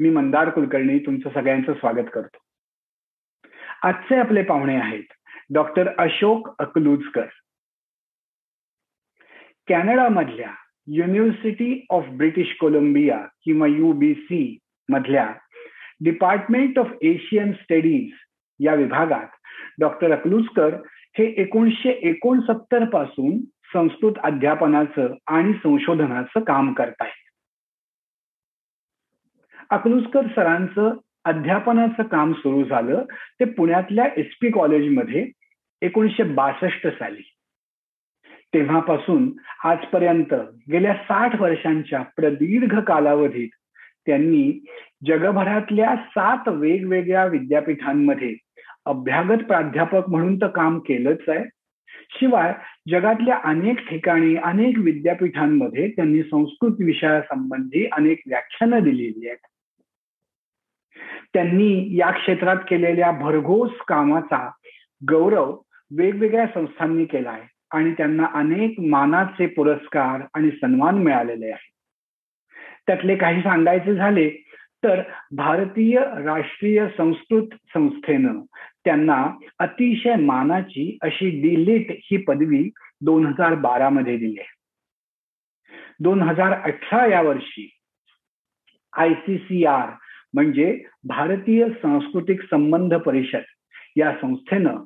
मी मंदार कुलकर्णी तुमचं सगळ्यांचं स्वागत करतो. आजचे आपले पाहुणे आहेत डॉक्टर अशोक अकलूजकर. कॅनडामधल्या युनिव्हर्सिटी ऑफ ब्रिटिश कोलंबिया किंवा युबीसी मधल्या डिपार्टमेंट ऑफ एशियन स्टडीज या विभागात डॉक्टर अकलूजकर हे एकोणीसशे एकोणसत्तरपासून संस्कृत अध्यापनाचं आणि संशोधनाचं काम करत आहेत अकलूजकर सरांचं अध्यापनाचं काम सुरू झालं. ते पुण्यातल्या एस पी कॉलेजमध्ये एकोणीसशे बासष्ट साली. तेव्हापासून आजपर्यंत गेल्या साठ वर्षांच्या प्रदीर्घ कालावधीत त्यांनी जगभरातल्या सात वेगवेगळ्या विद्यापीठांमध्ये अभ्यागत प्राध्यापक म्हणून तर काम केलंच आहे. शिवाय जगातल्या अनेक ठिकाणी अनेक विद्यापीठांमध्ये त्यांनी संस्कृत विषयासंबंधी अनेक व्याख्यानं दिलेली आहेत. त्यांनी या क्षेत्रात केलेल्या भरघोस कामाचा गौरव वेगवेगळ्या संस्थांनी केला आहे आणि त्यांना अनेक मानाचे पुरस्कार आणि सन्मान मिळालेले आहेत. त्यातले काही सांगायचे झाले तर भारतीय राष्ट्रीय संस्कृत संस्थेनं त्यांना अतिशय मानाची अशी डिलीट ही पदवी दोन हजार बारा मध्ये दिली आहे. दोन हजार अठरा या वर्षी आय सी सी आर म्हणजे भारतीय सांस्कृतिक संबंध परिषद. या संस्थेनं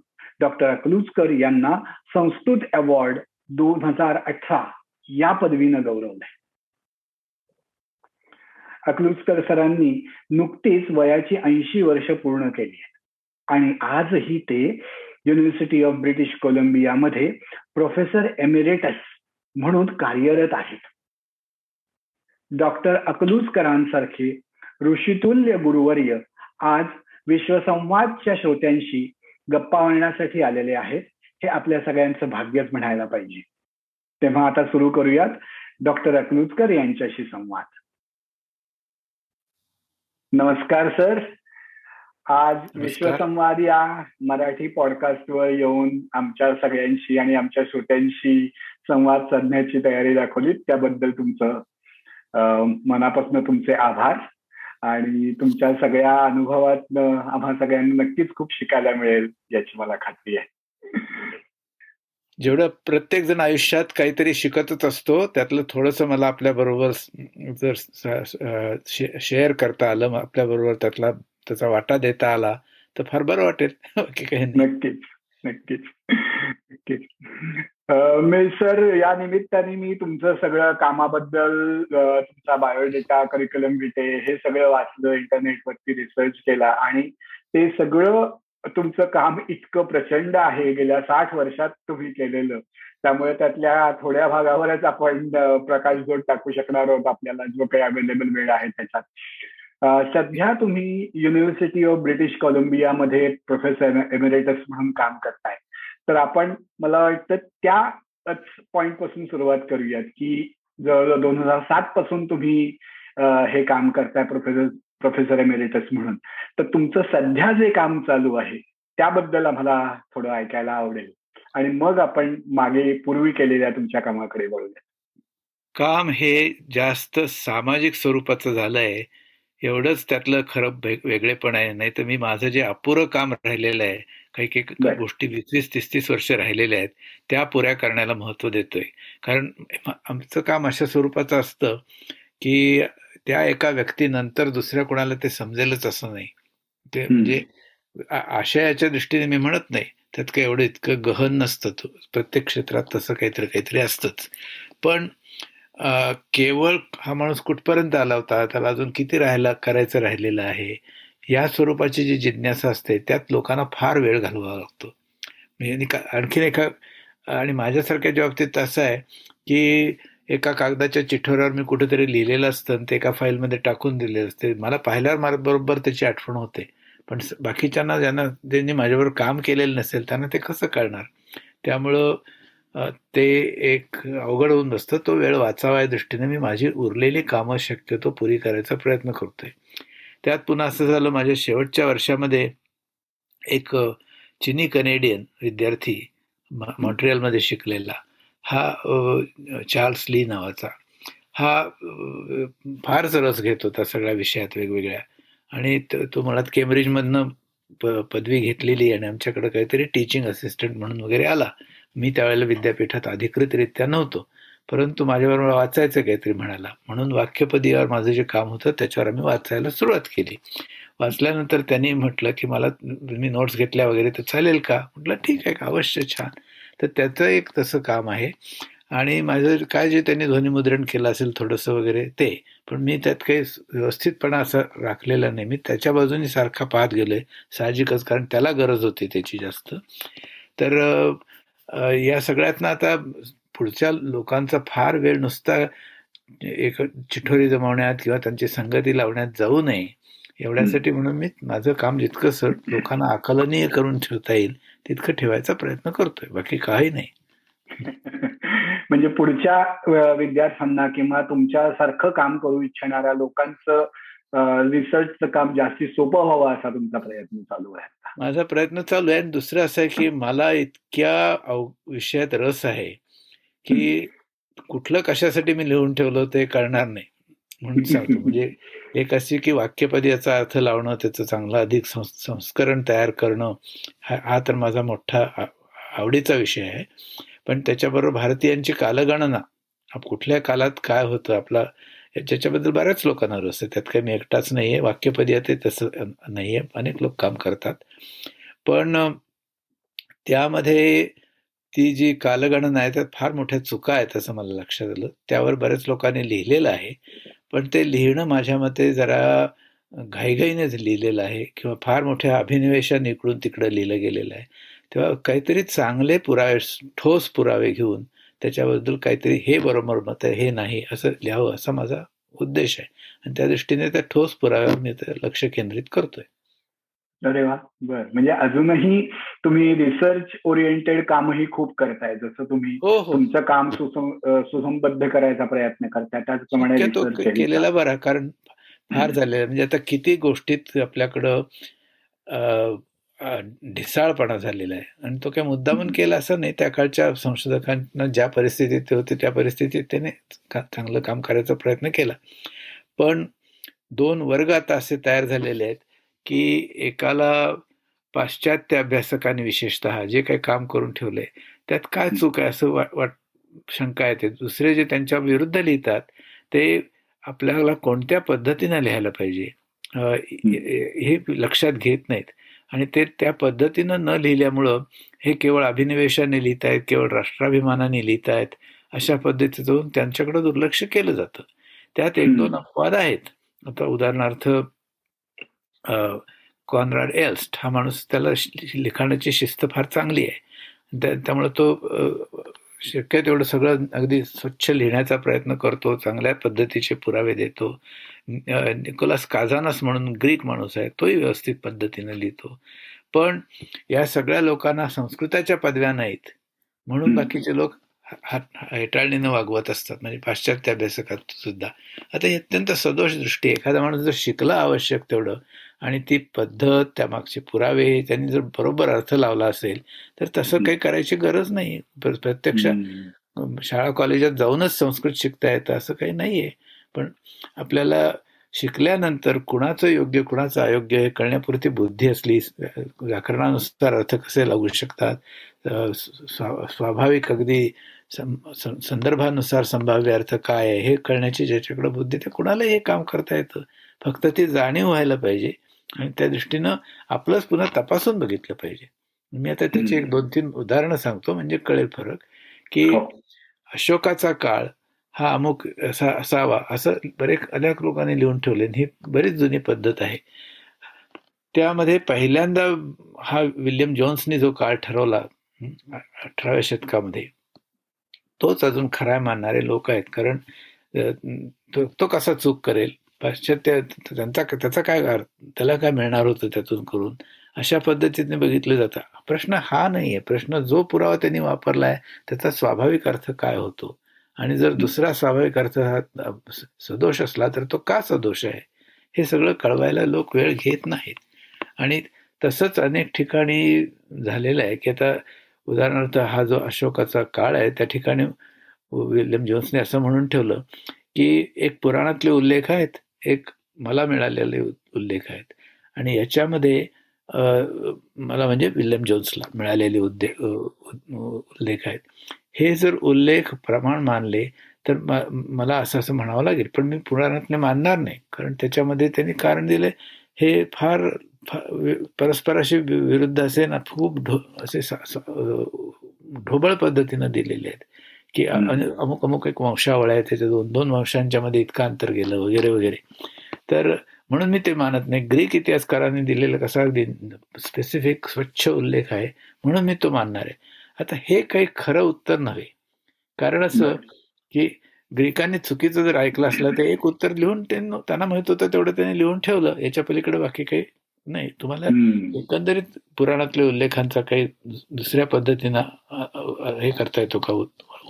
डॉक्टर अकलूजकर यांना संस्कृत अवॉर्ड दोन हजार अठरा या पदवीनं गौरवलंय. अकलूजकर सरांनी नुकतीच वयाची ऐंशी वर्ष पूर्ण केली आहेत. आणि आजही ते युनिव्हर्सिटी ऑफ ब्रिटिश कोलंबियामध्ये प्रोफेसर एमिरेटस म्हणून कार्यरत आहेत. डॉक्टर अकलूजकरांसारखे ऋषितुल्य गुरुवर्य आज विश्वसंवादच्या श्रोत्यांशी गप्पा मांडण्यासाठी आलेले आहेत. हे आपल्या सगळ्यांचं भाग्यच म्हणायला पाहिजे. तेव्हा आता सुरू करूयात डॉक्टर अकलूजकर यांच्याशी संवाद. नमस्कार सर. आज विश्वसंवाद या मराठी पॉडकास्टवर येऊन आमच्या सगळ्यांशी आणि आमच्या श्रोत्यांशी संवाद साधण्याची तयारी दाखवली त्याबद्दल तुमचं मनापासून तुमचे आभार. आणि तुमच्या सगळ्या अनुभवात आम्हा सगळ्यांना नक्कीच खूप शिकायला मिळेल याची मला खात्री आहे. जेवढं प्रत्येक जण आयुष्यात काहीतरी शिकतच असतो त्यातलं थोडस मला आपल्या बरोबर जर शेअर करता आलं आपल्या बरोबर त्यातला त्याचा वाटा देता आला तर फार बरं वाटेल. नक्कीच नक्कीच. नक्कीच मी सर या निमित्ताने मी तुमचं सगळं कामाबद्दल तुमचा बायोडेटा करिक्युलम विटे हे सगळं वाचलं इंटरनेटवरती रिसर्च केला आणि ते सगळं तुमचं काम इतकं प्रचंड आहे. गेल्या साठ वर्षात तुम्ही केलेलं. त्यामुळे त्यातल्या थोड्या भागावरच आपण प्रकाश जोड टाकू शकणार आहोत. आपल्याला जो काही अवेलेबल वेळ आहे त्याच्यात. सध्या तुम्ही युनिव्हर्सिटी ऑफ ब्रिटिश कोलंबियामध्ये प्रोफेसर एमिरेटस म्हणून काम करताय. तर आपण मला वाटतं त्याच पॉइंटपासून सुरुवात करूयात की जवळजवळ दोन हजार सात पासून तुम्ही हे काम करताय प्रोफेसर प्रोफेसर एमेरिटस म्हणून. तर तुमचं सध्या जे काम चालू आहे त्याबद्दल आम्हाला थोडं ऐकायला आवडेल. आणि मग आपण मागे पूर्वी केलेल्या तुमच्या कामाकडे वळूया काम हे जास्त सामाजिक स्वरूपाचं झालंय एवढंच त्यातलं खरं वेगळेपण आहे. नाही तर मी माझं जे अपुरं काम राहिलेलं आहे काही काही गोष्टी वीस वीस तीस तीस वर्ष राहिलेल्या आहेत. त्या पुऱ्या करण्याला महत्त्व देतोय. कारण आमचं काम अशा स्वरूपाचं असतं की त्या एका व्यक्तीनंतर दुसऱ्या कोणाला ते समजेलच असं नाही. ते म्हणजे आशयाच्या दृष्टीने मी म्हणत नाही. त्यात काही एवढं इतकं गहन नसतं प्रत्येक क्षेत्रात तसं काहीतरी काहीतरी असतंच. पण केवळ हा माणूस कुठपर्यंत आला होता? त्याला अजून किती राहायला करायचं राहिलेलं आहे? या स्वरूपाची जी जिज्ञासा असते त्यात लोकांना फार वेळ घालवावा लागतो. म्हणजे आणखीन एका आणि माझ्यासारख्याच्या बाबतीत असं आहे की एका कागदाच्या चिठ्ठीवर मी कुठेतरी लिहिलेलं असतं आणि ते एका फाईलमध्ये टाकून दिलेलं असते. मला पाहिल्यावर मला बरोबर त्याची आठवण होते. पण बाकीच्यांना ज्यांना ज्यांनी माझ्याबरोबर काम केलेलं नसेल त्यांना ते कसं कळणार? त्यामुळं ते एक अवघड होऊन बसतं. तो वेळ वाचावा या दृष्टीने मी माझी उरलेली कामं शक्यतो पुरी करायचा प्रयत्न करतोय. त्यात पुन्हा असं झालं माझ्या शेवटच्या वर्षामध्ये एक चिनी कनेडियन विद्यार्थी मॉन्ट्रियलमध्ये शिकलेला. हा चार्ल्स ली नावाचा. हा फारच रस घेत होता सगळ्या विषयात वेगवेगळ्या. आणि तो मुळात केम्ब्रिजमधनं प पदवी घेतलेली आणि आमच्याकडे काहीतरी टीचिंग असिस्टंट म्हणून वगैरे आला. मी त्यावेळेला विद्यापीठात अधिकृतरित्या नव्हतो. परंतु माझ्याबरोबर वाचायचं काहीतरी म्हणाला. म्हणून वाक्यपदीवर माझं जे काम होतं त्याच्यावर आम्ही वाचायला सुरुवात केली. वाचल्यानंतर त्यांनी म्हटलं की मला मी नोट्स घेतल्या वगैरे तर चालेल का? म्हटलं ठीक आहे का? अवश्य छान. तर त्याचं एक तसं काम आहे. आणि माझं काय जे त्यांनी ध्वनिमुद्रण केलं असेल थोडंसं वगैरे ते पण मी त्यात काही व्यवस्थितपणा असं राखलेलं नाही. मी त्याच्या बाजूने सारखा पाहत गेलो आहे साहजिकच कारण त्याला गरज होती त्याची जास्त. तर या सगळ्यातनं आता पुढच्या लोकांचा फार वेळ नुसता एक चिठोरी जमवण्यात किंवा त्यांची संगती लावण्यात जाऊ नये. एवढ्यासाठी म्हणून मी माझं काम जितकं सर लोकांना आकलनीय करून ठेवता येईल तितकं ठेवायचा प्रयत्न करतोय बाकी काही नाही. म्हणजे पुढच्या विद्यार्थ्यांना किंवा तुमच्या सारखं काम करू इच्छिणाऱ्या लोकांचं रिसर्चचं काम जास्ती सोपं व्हावं असा तुमचा प्रयत्न चालू आहे माझा प्रयत्न चालू आहे. आणि दुसरं असं आहे की मला इतक्या विषयात रस आहे. की कुठलं कशासाठी मी लिहून ठेवलं ते कळणार नाही. म्हणून सांगतो. म्हणजे एक अशी की वाक्यपदी याचा अर्थ लावणं त्याचं चांगलं अधिक संस्करण तयार करणं हा तर माझा मोठा आवडीचा विषय आहे. पण त्याच्याबरोबर भारतीयांची कालगणना कुठल्या कालात काय होतं आपला ज्याच्याबद्दल बऱ्याच लोकांना रस आहे. त्यात काही मी एकटाच नाही आहे वाक्यपदी आहे तसं नाही आहे अनेक लोक काम करतात. पण त्यामध्ये ती जी कालगणना आहे त्यात फार मोठ्या चुका आहेत असं मला लक्षात आलं. त्यावर बऱ्याच लोकांनी लिहिलेलं आहे. पण ते लिहिणं माझ्या मते जरा घाईघाईनेच लिहिलेलं आहे किंवा फार मोठ्या अभिनिवेशाने इकडून तिकडं लिहिलं गेलेलं आहे. तेव्हा काहीतरी चांगले पुरावे ठोस पुरावे घेऊन त्याच्याबद्दल काहीतरी हे बरोबर मत आहे हे नाही असं लिहावं असा माझा उद्देश आहे. आणि त्या दृष्टीने त्या ठोस पुराव्यावर मी लक्ष केंद्रित करतोय. अरे वा बर. म्हणजे अजूनही तुम्ही रिसर्च ओरिएंटेड कामही खूप करताय जसं तुम्ही हो, हो. तुमचं काम सुसंबद्ध करायचा प्रयत्न करताय. त्याचप्रमाणे केलेला बरा कारण फार झालेलं. म्हणजे आता किती गोष्टीत आपल्याकडं ढिसाळपणा झालेला आहे. आणि तो काय मुद्दामून केला असं नाही. त्या काळच्या संशोधकांना ज्या परिस्थितीत ते होते त्या परिस्थितीत त्याने चांगलं काम करायचा प्रयत्न केला. पण दोन वर्ग आता असे तयार झालेले आहेत. की एकाला पाश्चात्य अभ्यासकांनी विशेषतः जे काही काम करून ठेवलंय त्यात काय चूक आहे असं वाट वाट शंका येते. दुसरे जे त्यांच्या विरुद्ध लिहितात ते आपल्याला कोणत्या पद्धतीनं लिहायला पाहिजे? हे. लक्षात घेत नाहीत. आणि ते त्या पद्धतीनं न लिहिल्यामुळं हे केवळ अभिनिवेशाने लिहित आहेत केवळ राष्ट्राभिमानाने लिहित आहेत अशा पद्धतीतून त्यांच्याकडे दुर्लक्ष केलं जातं. त्यात एक दोन अपवाद आहेत. आता उदाहरणार्थ कॉनराड एल्स्ट हा माणूस त्याला लिखाणाची शिस्त फार चांगली आहे. त्यामुळे तो शक्य तेवढं सगळं अगदी स्वच्छ लिहिण्याचा प्रयत्न करतो चांगल्या पद्धतीचे पुरावे देतो. निकोलास काझानस म्हणून ग्रीक माणूस आहे तोही व्यवस्थित पद्धतीने लिहितो. पण या सगळ्या लोकांना संस्कृताच्या पदव्या नाहीत. म्हणून बाकीचे लोक हेटाळणीनं वागवत असतात म्हणजे पाश्चात्य अभ्यासकात सुद्धा आता ही अत्यंत सदोष दृष्टी एखादा माणूस जर शिकला आवश्यक तेवढं आणि ती पद्धत त्यामागचे पुरावे त्यांनी जर बरोबर अर्थ लावला असेल तर तसं काही करायची गरज नाही. प्रत्यक्ष शाळा कॉलेजात जाऊनच संस्कृत शिकता येतं असं काही नाहीये. पण आपल्याला शिकल्यानंतर कुणाचं योग्य कुणाचं अयोग्य हे कळण्यापुरती बुद्धी असली व्याकरणानुसार अर्थ कसे लागू शकतात स्वाभाविक अगदी संदर्भानुसार संभाव्य अर्थ काय आहे हे कळण्याची ज्याच्याकडे बुद्धी ते कुणालाही हे काम करता येतं. फक्त ती जाणीव व्हायला पाहिजे. आणि त्या दृष्टीनं आपलंच पुन्हा तपासून बघितलं पाहिजे. मी आता त्याची एक दोन तीन उदाहरणं सांगतो म्हणजे कळेल फरक की हो. अशोकाचा काळ हा अमुक असा असावा असं बरेच अनेक लोकांनी लिहून ठेवले ही बरीच जुनी पद्धत आहे. त्यामध्ये पहिल्यांदा हा विल्यम जोन्सने जो काळ ठरवला अठराव्या शतकामध्ये तोच अजून खरा मानणारे लोक आहेत कारण तो कसा चूक करेल? पाश्चात्य त्यांचा त्याचा काय त्याला काय मिळणार होतं त्यातून करून? अशा पद्धतीने बघितलं जातं. प्रश्न हा नाही आहे प्रश्न जो पुरावा त्यांनी वापरला आहे त्याचा स्वाभाविक अर्थ काय होतो? आणि जर दुसरा स्वाभाविक अर्थ हा सदोष असला तर तो का सदोष आहे? हे सगळं कळवायला लोक वेळ घेत नाहीत. आणि तसंच अनेक ठिकाणी झालेलं आहे की आता उदाहरणार्थ हा जो अशोकाचा काळ आहे त्या ठिकाणी विल्यम जोन्सने असं म्हणून ठेवलं की एक पुराणातले उल्लेख आहेत. एक मला मिळालेले उल्लेख आहेत. आणि याच्यामध्ये मला म्हणजे विल्यम जोन्सला मिळालेले उद्दे उल्लेख आहेत. हे जर उल्लेख प्रमाण मानले तर मला असं असं म्हणावं लागेल. पण मी पुराणातले मानणार नाही. कारण त्याच्यामध्ये त्यांनी कारण दिले. हे फार परस्पराशी विरुद्ध असे ना खूप ढो असे ढोबळ पद्धतीनं दिलेले आहेत. की अमुक अमुक एक वंशावळ आहे त्याच्या दोन दोन वंशांच्या मध्ये इतकं अंतर गेलं वगैरे वगैरे. तर म्हणून मी ते मानत नाही. ग्रीक इतिहासकारांनी दिलेला कसा अगदी स्पेसिफिक स्वच्छ उल्लेख आहे म्हणून मी तो मानणार आहे. आता हे काही खरं उत्तर नव्हे. कारण असं की ग्रीकांनी चुकीचं जर ऐकलं असलं तर एक उत्तर लिहून त्यांना माहीत होतं तेवढं त्यांनी लिहून ठेवलं. याच्या पलीकडे बाकी काही नाही. तुम्हाला एकंदरीत पुराणातल्या उल्लेखांचा काही दुसऱ्या पद्धतीनं हे करता येतो का?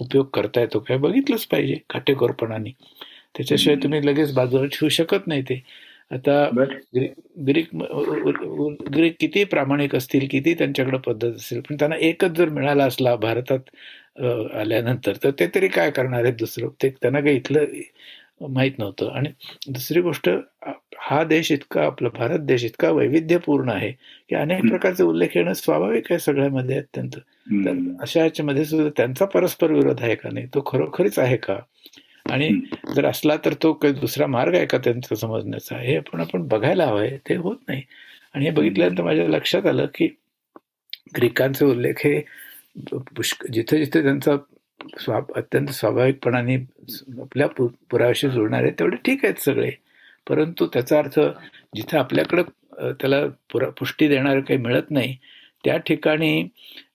उपयोग करता येतो काय बघितलंच पाहिजे काटेकोरपणाने. त्याच्याशिवाय तुम्ही लगेच बाजूला ठेवू शकत नाही ते. आता ग्रीक ग्रीक किती प्रामाणिक असतील किती त्यांच्याकडे पद्धत असेल पण त्यांना एकच जर मिळाला असला भारतात आल्यानंतर तर ते तरी काय करणार आहेत दुसरं? ते त्यांना काही इथलं माहीत नव्हतं. आणि दुसरी गोष्ट हा देश इतका आपला भारत देश इतका वैविध्यपूर्ण आहे की अनेक प्रकारचे उल्लेख येणं स्वाभाविक आहे सगळ्यामध्ये अत्यंत. तर अशा याच्यामध्ये सुद्धा त्यांचा परस्पर विरोध आहे का नाही? तो खरोखरीच आहे का? आणि जर असला तर तो काही दुसरा मार्ग आहे का त्यांचा समजण्याचा? हे आपण आपण बघायला हवंय. ते होत नाही. आणि हे बघितल्यानंतर माझ्या लक्षात आलं की ग्रीकांचे उल्लेख हे पुष्क जिथे जिथे त्यांचा स्वा अत्यंत स्वाभाविकपणाने आपल्या पुराव्याशी जुळणारे तेवढे ठीक आहेत सगळे. परंतु त्याचा अर्थ जिथे आपल्याकडं त्याला पुरा पुष्टी देणारं काही मिळत नाही त्या ठिकाणी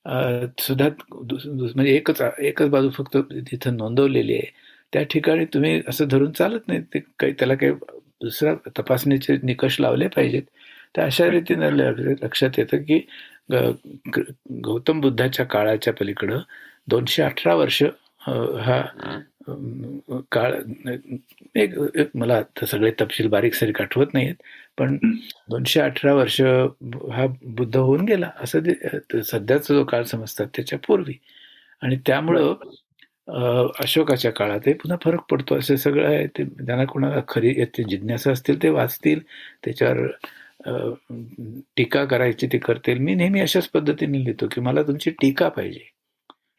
सुद्धा म्हणजे एकच एकच बाजू फक्त तिथं नोंदवलेली आहे. त्या ठिकाणी तुम्ही असं धरून चालत नाही. ते काही त्याला काही दुसरा तपासणीचे निकष लावले पाहिजेत. तर अशा रीतीने लक्षात येतं की गौतम बुद्धाच्या काळाच्या पलीकडं दोनशे अठरा वर्ष हा काळ एक मला सगळे तपशील बारीक सारीक आठवत नाहीत पण दोनशे अठरा वर्ष हा बुद्ध होऊन गेला. असं सध्याचा जो काळ समजतात त्याच्या पूर्वी. आणि त्यामुळं अशोकाच्या काळात पुन्हा फरक पडतो. असे सगळं आहे ते ज्यांना कोणाला खरी जिज्ञासा असतील ते वाचतील. त्याच्यावर टीका करायची ते करतील. मी नेहमी अशाच पद्धतीने लिहितो की मला तुमची टीका पाहिजे.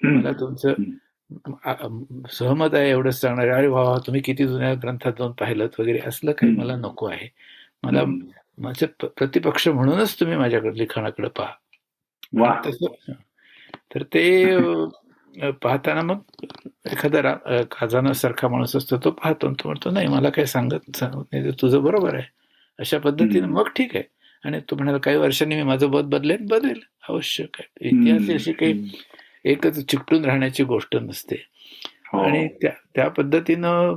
मला तुमचं सहमत आहे एवढंच सांगणार. अरे वा तुम्ही किती जुन्या ग्रंथात जाऊन पाहिलं वगैरे असलं काही मला नको आहे. मला माझं प्रतिपक्ष म्हणूनच तुम्ही माझ्याकडे लिखाणाकडे पहा. तर ते पाहताना मग एखादा खजाना सारखा माणूस असतो तो पाहतो तो म्हणतो नाही मला काही सांगत सांगत नाही तुझं बरोबर आहे. अशा पद्धतीने मग ठीक आहे. आणि तो म्हणाला काही वर्षांनी मी माझं मत बदलेन बदलेल. आवश्यक आहे. इतिहास अशी काही एकच चिकटून राहण्याची गोष्ट नसते. हो. आणि त्या त्या पद्धतीनं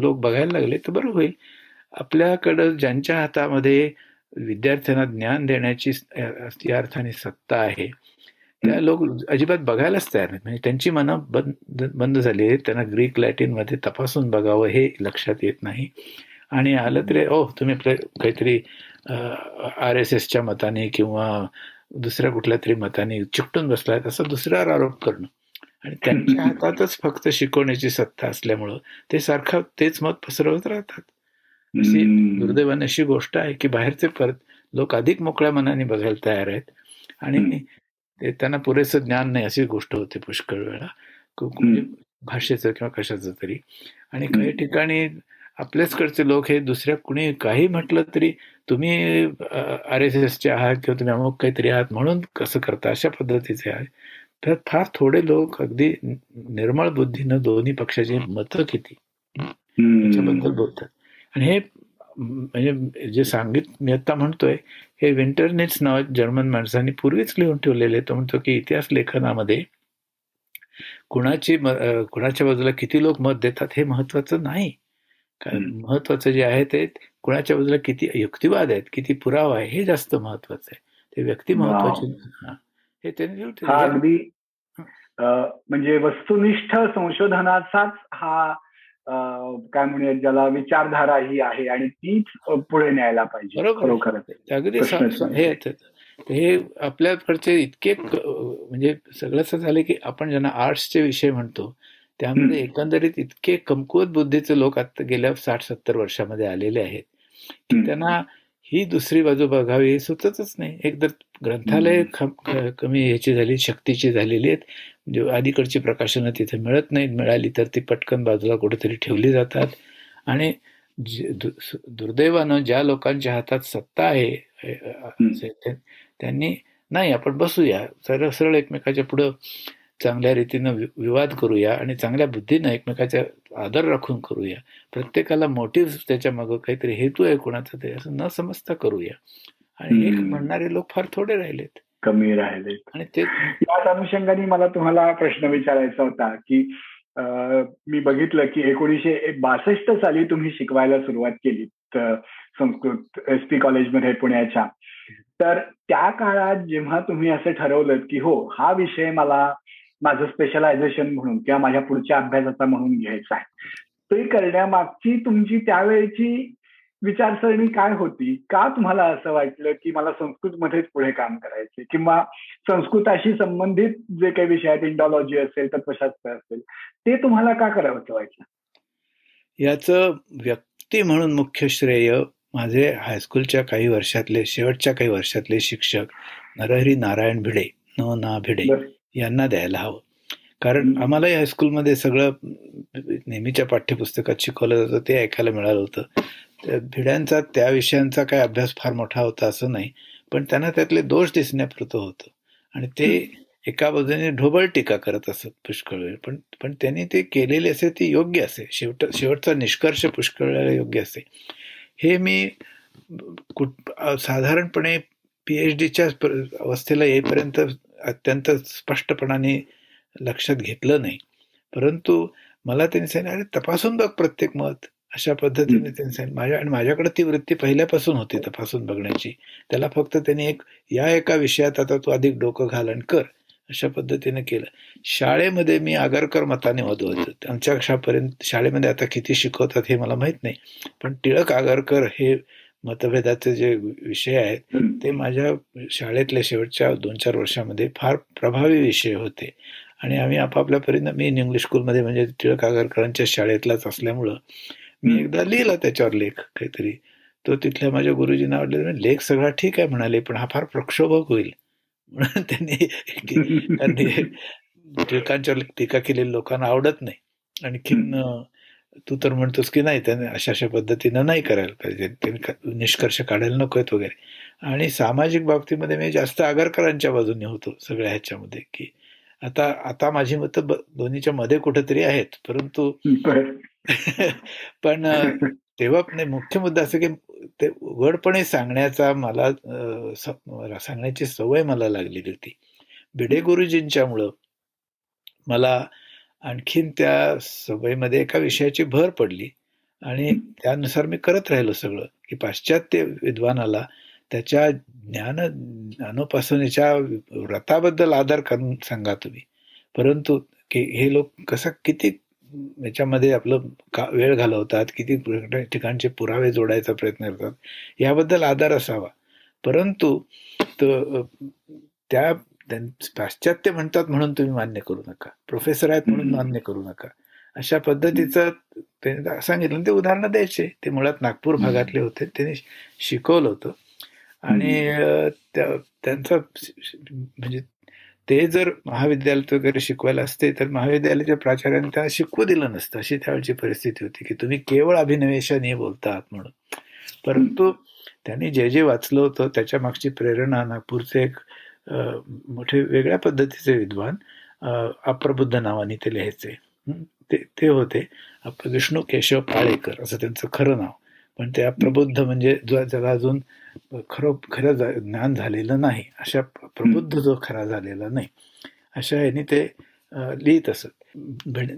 लोक बघायला लागले तर बरं होईल. आपल्याकडं ज्यांच्या हातामध्ये विद्यार्थ्यांना ज्ञान देण्याची या अर्थाने सत्ता आहे त्या लोक अजिबात बघायलाच तयार नाहीत. म्हणजे त्यांची मनं बंद बंद झाली आहेत. त्यांना ग्रीक लॅटिनमध्ये तपासून बघावं हे लक्षात येत नाही. आणि आलं तरी ओ तुम्ही काहीतरी आर एस एसच्या मताने किंवा दुसऱ्या कुठल्या तरी मताने चिकटून बसलाय असा दुसऱ्यावर आरोप करणं. आणि त्यांच्या हातातच फक्त शिकवण्याची सत्ता असल्यामुळं ते सारखं तेच मत पसरवत राहतात. अशी दुर्दैवाने अशी गोष्ट आहे की बाहेरचे परत लोक अधिक मोकळ्या मनाने बघायला तयार आहेत. आणि ते त्यांना पुरेसं ज्ञान नाही अशी गोष्ट होते पुष्कळ वेळा. भाषेचं किंवा कशाचं तरी. आणि काही ठिकाणी आपल्याचकडचे लोक हे दुसऱ्या कुणी काही म्हटलं तरी तुम्ही आर एस एसचे आहात किंवा तुम्ही अमुक काहीतरी आहात म्हणून कसं करता अशा पद्धतीचे आहे. तर फार थोडे लोक अगदी निर्मळ बुद्धीनं दोन्ही पक्षाची मतं किती याच्याबद्दल बोलतात. आणि हे म्हणजे जे सांगित मी आता म्हणतोय हे विंटरनेट्स नाव जर्मन माणसांनी पूर्वीच लिहून ठेवलेले तो म्हणतो की इतिहास लेखनामध्ये कुणाची कुणाच्या बाजूला किती लोक मत देतात हे महत्वाचं नाही. कारण महत्वाचं जे आहे ते कुणाच्या बाजूला किती युक्तिवाद आहेत किती पुरावा आहे हे जास्त महत्वाचं आहे. ते व्यक्ती महत्त्वाचे हे. त्यांनी अगदी म्हणजे वस्तुनिष्ठ संशोधनाचाच हा काय म्हणूया ज्याला विचारधारा ही आहे आणि तीच पुढे न्यायला पाहिजे. खरोखर अगदी हे हे आपल्याकडचे इतके म्हणजे सगळंच झालं की आपण ज्यांना आर्ट्सचे विषय म्हणतो त्यामध्ये एकंदरीत इतके कमकुवत बुद्धीचे लोक आता गेल्या साठ सत्तर वर्षामध्ये आलेले आहेत की त्यांना ही दुसरी बाजू बघावी हे सुचतच नाही. एकदा ग्रंथालय कमी ह्याची झाली शक्तीची झालेली आहेत. म्हणजे अलीकडची प्रकाशनं तिथे मिळत नाहीत. मिळाली तर ती पटकन बाजूला कुठेतरी ठेवली जातात. आणि दुर्दैवानं ज्या लोकांच्या हातात सत्ता आहे त्यांनी नाही आपण बसूया. सरळ सरळ एकमेकाच्या पुढं चांगल्या रीतीनं विवाद करूया आणि चांगल्या बुद्धीनं एकमेकाचा आदर राखून करूया. प्रत्येकाला मोटिव्ह त्याच्या मागं काहीतरी हेतू आहे कोणाचा तरी असं न समजता करूया. आणि एक म्हणणारे लोक फार थोडे राहिलेत. कमी राहिले आणि ते याच अनुषंगाने मला तुम्हाला प्रश्न विचारायचा होता की मी बघितलं की एकोणीशे बासष्ट साली तुम्ही शिकवायला सुरुवात केली संस्कृत एस पी कॉलेजमध्ये पुण्याच्या. तर त्या काळात जेव्हा तुम्ही असं ठरवलं की हो हा विषय मला माझं स्पेशलायझेशन म्हणून किंवा माझ्या पुढच्या अभ्यासाचा म्हणून घ्यायचा आहे. ते करण्यामागची तुमची त्यावेळेची विचारसरणी काय होती? का तुम्हाला असं वाटलं की मला संस्कृतमध्येच पुढे काम करायचे किंवा संस्कृताशी संबंधित जे काही विषय आहेत इंडॉलॉजी असेल तत्वशास्त्र असेल ते तुम्हाला का करावं वाटलं? याचं व्यक्ती म्हणून मुख्य श्रेय माझे हायस्कूलच्या काही वर्षातले शेवटच्या काही वर्षातले शिक्षक नरहरी नारायण भिडे न ना भिडे यांना द्यायला हवं. कारण आम्हाला हायस्कूलमध्ये सगळं नेहमीच्या पाठ्यपुस्तकात शिकवलं जातं ते ऐकायला मिळालं होतं. भिड्यांचा त्या विषयांचा काय अभ्यास फार मोठा होता असं नाही पण त्यांना त्यातले दोष दिसण्यापुरतं होतं. आणि ते एका बाजूने ढोबळ टीका करत असत पुष्कळ वेळ पण पण त्यांनी ते केलेले असे ते योग्य असे. शेवट शेवटचा निष्कर्ष पुष्कळ योग्य असे. हे मी कुठ साधारणपणे पी एच डीच्या अवस्थेला येईपर्यंत अत्यंत स्पष्टपणाने लक्षात घेतलं नाही. परंतु मला त्यांनी सांगितलं अरे तपासून बघ प्रत्येक मत. अशा पद्धतीने त्यांनी सांगितलं. माझ्या आणि माझ्याकडे ती वृत्ती पहिल्यापासून होती तपासून बघण्याची. त्याला फक्त त्यांनी एक या एका विषयात आता तू अधिक डोकं घाल आणि कर. अशा पद्धतीने केलं. शाळेमध्ये मी आगरकर मताने होतो आमच्या कक्षापर्यंत शाळेमध्ये आता किती शिकवतात हे मला माहीत नाही. पण टिळक आगरकर हे मतभेदाचे जे विषय आहेत ते माझ्या शाळेतल्या शेवटच्या दोन चार वर्षामध्ये फार प्रभावी विषय होते. आणि आम्ही आपापल्या परीनं मी इंग्लिश स्कूलमध्ये म्हणजे टिळक आगरकरांच्या शाळेतलाच असल्यामुळं मी एकदा लिहिला त्याच्यावर लेख काहीतरी. तो तिथल्या माझ्या गुरुजींना आवडले लेख सगळा ठीक आहे म्हणाले पण हा फार प्रक्षोभक होईल. म्हणून त्यांनी त्यांनी टिळकांच्यावर टीका केलेल्या लोकांना आवडत नाही. आणखीन तू तर म्हणतोस की नाही त्याने अशा अशा पद्धतीनं नाही करायला पाहिजे. त्यांनी निष्कर्ष काढायला नकोयत वगैरे. आणि सामाजिक बाबतीमध्ये मी जास्त आगरकरांच्या बाजूने होतो सगळ्या ह्याच्यामध्ये की आता आता माझी मतं दोन्हीच्या मध्ये कुठेतरी आहेत परंतु पण तेव्हा नाही मुख्य मुद्दा असं की ते उघडपणे सांगण्याचा मला सांगण्याची सवय मला लागलेली होती. भिडे गुरुजींच्यामुळं मला आणखीन त्या सवयीमध्ये एका विषयाची भर पडली. आणि त्यानुसार मी करत राहिलो सगळं की पाश्चात्य विद्वानाला त्याच्या ज्ञान ज्ञानोपासनेच्या व्रताबद्दल आदर करून सांगा तुम्ही. परंतु की हे लोक कसं किती याच्यामध्ये आपलं का वेळ घालवतात किती ठिकाणचे पुरावे जोडायचा प्रयत्न करतात याबद्दल आदर असावा. परंतु त्या पाश्चात्य म्हणतात म्हणून तुम्ही मान्य करू नका. प्रोफेसर आहेत म्हणून मान्य करू नका. अशा पद्धतीचं ते सांगितलं. ते उदाहरणं द्यायचे. ते मुळात नागपूर भागातले होते. त्यांनी शिकवलं होतं. आणि त्यांचं म्हणजे ते जर महाविद्यालयात वगैरे शिकवायला असते तर महाविद्यालयाच्या प्राचार्याने त्यांना शिकवू दिलं नसतं. अशी त्यावेळची परिस्थिती होती की तुम्ही केवळ अभिनवेशाने बोलतात म्हणून. परंतु त्यांनी जे जे वाचलं होतं त्याच्या मागची प्रेरणा नागपूरचे एक मोठे वेगळ्या पद्धतीचे विद्वान अप्रबुद्ध नावाने ते लिहायचे. ते ते होते. विष्णू केशव पाळेकर असं त्यांचं खरं नाव. पण ते अप्रबुद्ध म्हणजे जो ज्याला अजून खरं खरं ज्ञान झालेलं नाही अशा प्रबुद्ध जो खरा झालेला नाही अशा ह्याने ते लिहित असत. भिड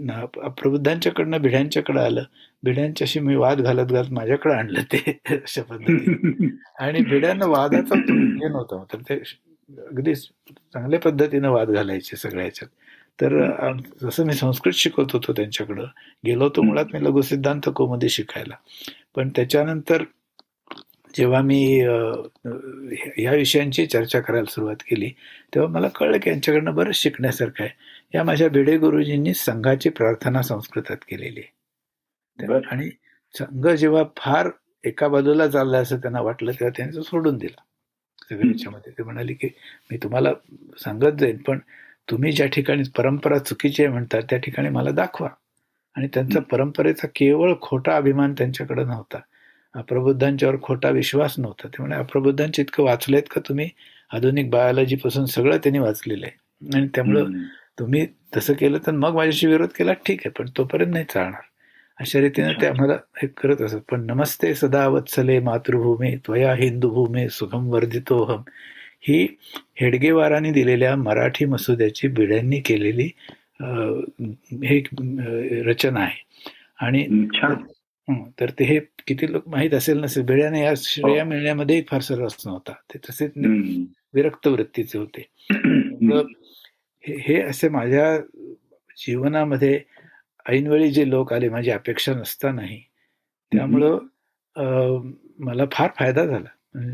प्रबुद्धांच्याकडनं भिड्यांच्याकडे आलं भिड्यांच्याशी मी वाद घालत घालत माझ्याकडे आणलं ते अशा पद्धतीने. आणि भिड्यांना वादाचा हे नव्हता तर ते अगदी चांगल्या पद्धतीनं वाद घालायचे सगळ्याच्यात. तर जसं मी संस्कृत शिकवत होतो त्यांच्याकडं गेलो होतो मुळात मी लघु सिद्धांत कोमध्ये शिकायला. पण त्याच्यानंतर जेव्हा मी ह्या विषयांची चर्चा करायला सुरुवात केली तेव्हा मला कळलं की यांच्याकडनं बरंच शिकण्यासारखं आहे. या माझ्या भिडे गुरुजींनी संघाची प्रार्थना संस्कृतात केलेली आहे. आणि संघ जेव्हा फार एका बाजूला चालला असं त्यांना वाटलं तेव्हा त्यांचं सोडून दिलं. याच्यामध्ये. ते म्हणाले की मी तुम्हाला सांगत जाईन पण तुम्ही ज्या ठिकाणी परंपरा चुकीची आहे म्हणतात त्या ठिकाणी मला दाखवा. आणि त्यांचा परंपरेचा केवळ खोटा अभिमान त्यांच्याकडे नव्हता. अप्रबुद्धांच्यावर खोटा विश्वास नव्हता. त्यामुळे अप्रबुद्धांचे इतकं वाचलेत का तुम्ही? आधुनिक बायोलॉजीपासून सगळं त्यांनी वाचलेलं आहे. आणि त्यामुळं तुम्ही तसं केलं तर मग माझ्याशी विरोध केला ठीक आहे पण तोपर्यंत नाही चालणार. अशा रीतीने ते आम्हाला हे करत असत. पण नमस्ते सदा वत्सले मातृभूमी त्वया हिंदूभूमी सुखम वर्धितोहम ही हेडगेवारांनी दिलेल्या मराठी मसुद्याची बिड्यांनी केलेली हे रचना आहे. आणि तर ते हे किती लोक माहीत असेल नसेल बेड्याने या श्रेया मिळण्यामध्ये फारसा रस नव्हता. ते तसेच विरक्त वृत्तीचे होते. हे असे माझ्या जीवनामध्ये ऐनवेळी जे लोक आले माझी अपेक्षा नसतानाही त्यामुळं मला फार फायदा झाला.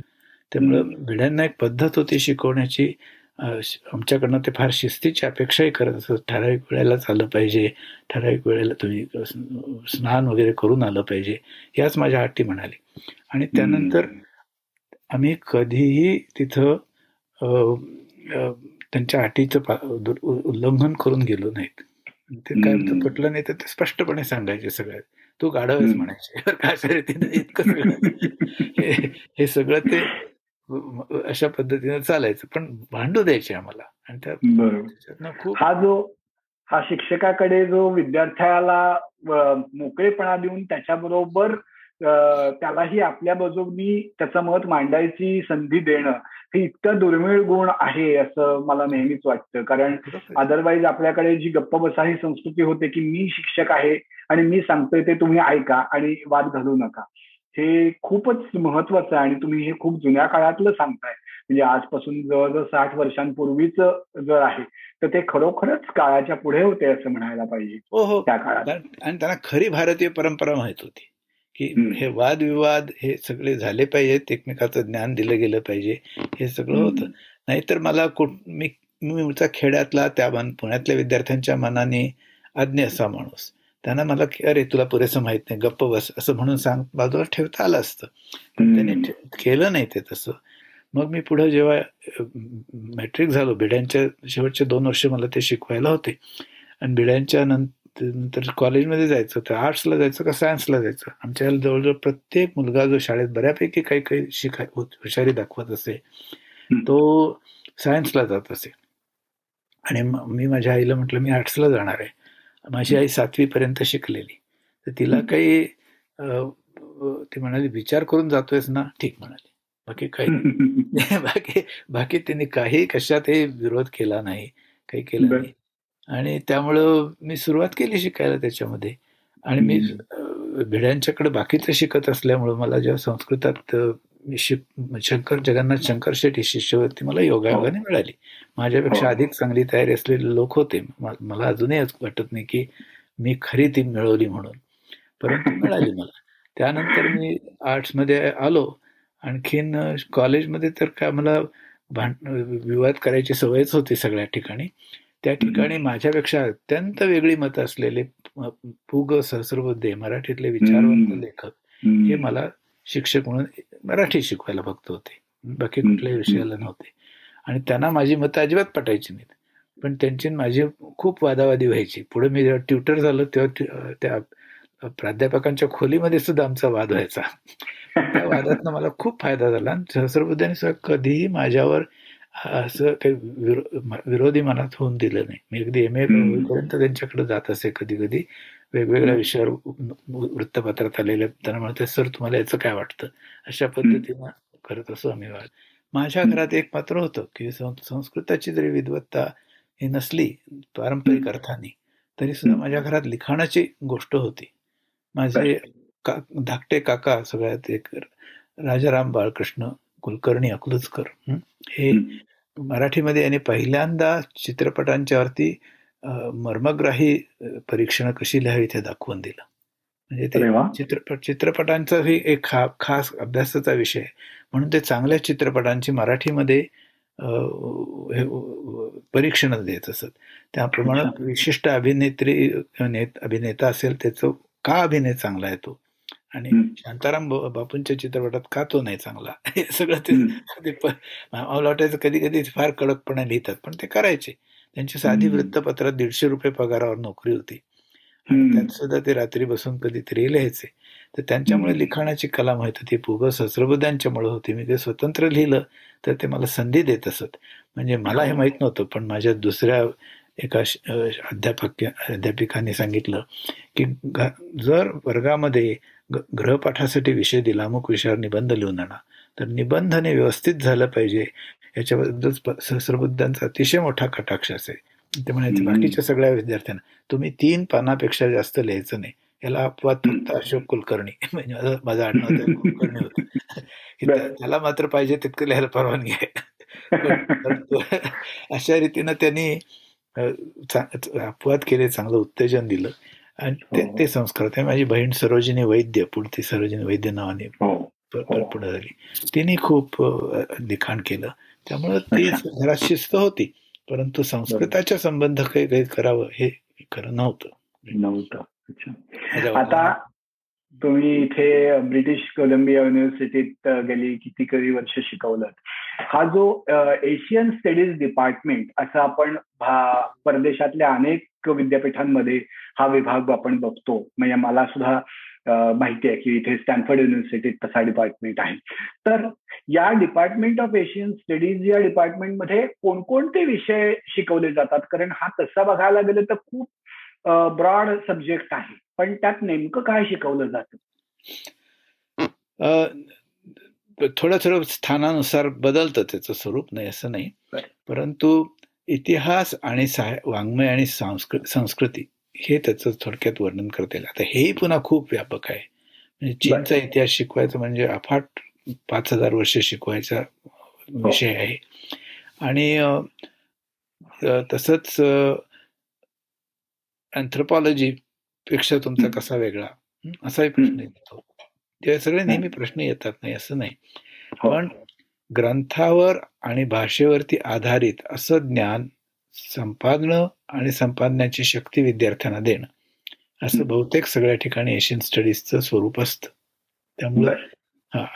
त्यामुळं भिड्यांना एक पद्धत होती शिकवण्याची. आमच्याकडनं ते फार शिस्तीची अपेक्षाही करत असत. ठराविक वेळेलाच आलं पाहिजे. ठराविक वेळेला तुम्ही स्नान वगैरे करून आलं पाहिजे. याच माझ्या अटी म्हणाली. आणि त्यानंतर आम्ही कधीही तिथं त्यांच्या अटीचं उल्लंघन करून गेलो नाहीत. ते काय पटलं नाही तर ते स्पष्टपणे सांगायचे सगळ्यात तू गाढवच म्हणायचे. काय रीतीने इतकं सगळं हे सगळं ते अशा पद्धतीने चालायचं. पण भांडू द्यायचे आम्हाला. आणि त्या खूप हा जो हा शिक्षकाकडे जो विद्यार्थ्याला मोकळेपणा देऊन त्याच्याबरोबर त्यालाही आपल्या बाजूनी त्याचं मत मांडायची संधी देणं हे इतकं दुर्मिळ गुण आहे असं मला नेहमीच वाटतं. कारण अदरवाईज आपल्याकडे जी गप्प बसा ही संस्कृती होते की मी शिक्षक आहे आणि मी सांगतोय ते तुम्ही ऐका आणि वाद घालू नका. हे खूपच महत्वाचं आहे आणि तुम्ही हे खूप जुन्या काळातलं सांगताय. म्हणजे आजपासून जवळजवळ साठ वर्षांपूर्वीच जर आहे तर ते खरोखरच काळाच्या पुढे होते असं म्हणायला पाहिजे. हो हो. त्या काळात. आणि त्यांना खरी भारतीय परंपरा माहीत होती. की हे वादविवाद हे सगळे झाले पाहिजेत एकमेकाचं ज्ञान दिलं गेलं पाहिजे हे सगळं होतं. नाहीतर मला मी मी खेड्यातला त्या पुण्यातल्या विद्यार्थ्यांच्या मनाने अज्ञ असा माणूस. त्यांना मला अरे तुला पुरेसं माहीत नाही गप्प बस असं म्हणून सांग बाजूला ठेवता आलं असतं. पण त्यांनी केलं नाही ते तसं. मग मी पुढे जेव्हा मॅट्रिक झालो भिड्यांच्या शेवटचे दोन वर्ष मला ते शिकवायला होते. आणि भिड्यांच्या नंतर कॉलेजमध्ये जायचं तर आर्ट्सला जायचं का सायन्सला जायचं? आमच्या जवळजवळ प्रत्येक मुलगा जो शाळेत बऱ्यापैकी काही काही शिकाय हुशारी दाखवत असे तो सायन्सला जात असे. आणि मी माझ्या आईला म्हटलं मी आर्ट्सला जाणार आहे. माझी आई सातवी पर्यंत शिकलेली. तर तिला काही ती म्हणाली विचार करून जातोयस ना? ठीक म्हणाली. बाकी काही बाकी बाकी त्यांनी काही कशातही विरोध केला नाही काही केलं नाही. आणि त्यामुळं मी सुरुवात केली शिकायला त्याच्यामध्ये. आणि मी भिड्यांच्याकडे बाकीचं शिकत असल्यामुळं मला जेव्हा संस्कृतात शंकर जगन्नाथ शंकर शेट्टी शिष्यवृत्ती मला योगायोगाने मिळाली. माझ्यापेक्षा हो. अधिक चांगली तयारी असलेले लोक होते. मला अजूनही वाटत नाही की मी खरी ती मिळवली म्हणून. परंतु मिळाली मला. त्यानंतर मी आर्ट्समध्ये आलो. आणखीन कॉलेजमध्ये तर काय मला भांड विवाद करायची सवयच होती सगळ्या ठिकाणी. त्या ठिकाणी माझ्यापेक्षा अत्यंत वेगळी मतं असलेले पुग सहस्रबुद्धे मराठीतले विचारवंत लेखक हे मला शिक्षक म्हणून मराठी शिकवायला फक्त होते. बाकी कुठल्याही विषयाला नव्हते. आणि त्यांना माझी मतं अजिबात पटायची नाहीत. पण त्यांची माझी खूप वादावादी व्हायची. पुढे मी जेव्हा ट्युटर झालो तेव्हा त्या प्राध्यापकांच्या खोलीमध्ये सुद्धा आमचा वाद व्हायचा. त्या वादातनं मला खूप फायदा झाला. आणि सहस्रबुद्धाने कधीही माझ्यावर असं काही विरोधी मनात होऊन दिलं नाही. मी अगदी एम. ए. पर्यंत त्यांच्याकडे जात असे कधी कधी वेगवेगळ्या विषयावर वृत्तपत्रात आलेले त्यांना म्हणते सर तुम्हाला याचं काय वाटतं? अशा पद्धतीनं करत असो आम्ही वाद. माझ्या घरात एक पात्र होतं की संस्कृताची जरी विद्वत्ता ही नसली पारंपरिक अर्थाने तरी सुद्धा माझ्या घरात लिखाणाची गोष्ट होती. माझे का धाकटे काका सगळ्यात एक राजाराम बाळकृष्ण कुलकर्णी अकलूजकर हे मराठीमध्ये यांनी पहिल्यांदा चित्रपटांच्यावरती मर्मग्राही परीक्षण कशी लिहावी ते दाखवून दिलं. म्हणजे ते चित्रपट चित्रपटांचाही एक खास अभ्यासाचा विषय म्हणून ते चांगल्या चित्रपटांची मराठीमध्ये परीक्षण देत असत. त्याप्रमाणे विशिष्ट अभिनेत्री अभिनेता असेल त्याचं का अभिनय चांगला आहे तो? आणि शांताराम बापूंच्या चित्रपटात का तो नाही चांगला? हे सगळं ते मला वाटायचं कधी कधी फार कडकपणे लिहितात पण ते करायचे. त्यांची साधी वृत्तपत्रात दीडशे रुपये पगारावर नोकरी होती. त्यात सुद्धा ते रात्री बसून कधीतरी लिहायचे. तर त्यांच्यामुळे लिखाणाची कला माहीत होती. पुग सहस्रबुद्धांच्यामुळे होती. मी ते स्वतंत्र लिहिलं तर ते मला संधी देत असत. म्हणजे मला हे माहीत नव्हतं पण माझ्या दुसऱ्या एका अध्यापक अध्यापिकाने सांगितलं की जर वर्गामध्ये ग्रहपाठासाठी विषय दिला मग विषयावर निबंध लिहून आणा. तर निबंधने व्यवस्थित झालं पाहिजे. याच्याबद्दल सहस्रबुद्धांचा अतिशय मोठा कटाक्ष असेल. ते म्हणायचे बाकीच्या सगळ्या विद्यार्थ्यांना तुम्ही तीन पानापेक्षा जास्त लिहायचं नाही. याला अपवाद फक्त अशोक कुलकर्णी. म्हणजे माझा आडनाव कुलकर्णी होत. त्याला मात्र पाहिजे तितकं लिहायला परवानगी आहे. अशा रीतीनं त्यांनी अपवाद केले चांगलं उत्तेजन दिलं. आणि ते हो. ते संस्कार. ते माझी बहीण सरोजिनी वैद्य पुढती सरोजिनी वैद्य नावाने हो. हो. पुढे झाली. तिने खूप लिखाण केलं. त्यामुळे ती घरात शिस्त होती. परंतु संस्कृताच्या संबंध काही काही करावं हे खरं नव्हतं. नव्हतं. आता तुम्ही इथे ब्रिटिश कोलंबिया युनिव्हर्सिटीत गेली किती काही वर्ष शिकवलं. हा जो एशियन स्टडीज डिपार्टमेंट असं आपण परदेशातल्या अनेक विद्यापीठांमध्ये हा विभाग आपण बघतो. म्हणजे मला सुद्धा माहिती आहे की इथे स्टॅनफर्ड युनिव्हर्सिटीत तसा डिपार्टमेंट आहे. तर या डिपार्टमेंट ऑफ एशियन स्टडीज या डिपार्टमेंटमध्ये कोणकोणते विषय शिकवले जातात? कारण हा तसा बघायला गेलं तर खूप ब्रॉड सब्जेक्ट आहे. पण त्यात नेमकं काय शिकवलं जातं? थोडं थोडं स्थानानुसार बदलतं त्याचं स्वरूप नाही असं नाही. परंतु इतिहास आणि वाङ्मय आणि संस्कृती हे त्याचं थोडक्यात वर्णन करता. येईल आता हेही पुन्हा खूप व्यापक आहे. म्हणजे चीनचा इतिहास शिकवायचा म्हणजे अफाट पाच हजार वर्ष शिकवायचा विषय आहे. आणि तसंच अँथ्रोपॉलॉजी पेक्षा तुमचा कसा वेगळा? असाही प्रश्न येतो. ते सगळे नेहमी प्रश्न येतात नाही असं नाही. हो. पण ग्रंथावर आणि भाषेवरती आधारित असं ज्ञान संपादनं आणि संपादनाची शक्ती विद्यार्थ्यांना देणं. असं बहुतेक सगळ्या ठिकाणी एशियन स्टडीजचं स्वरूप असतं. त्यामुळे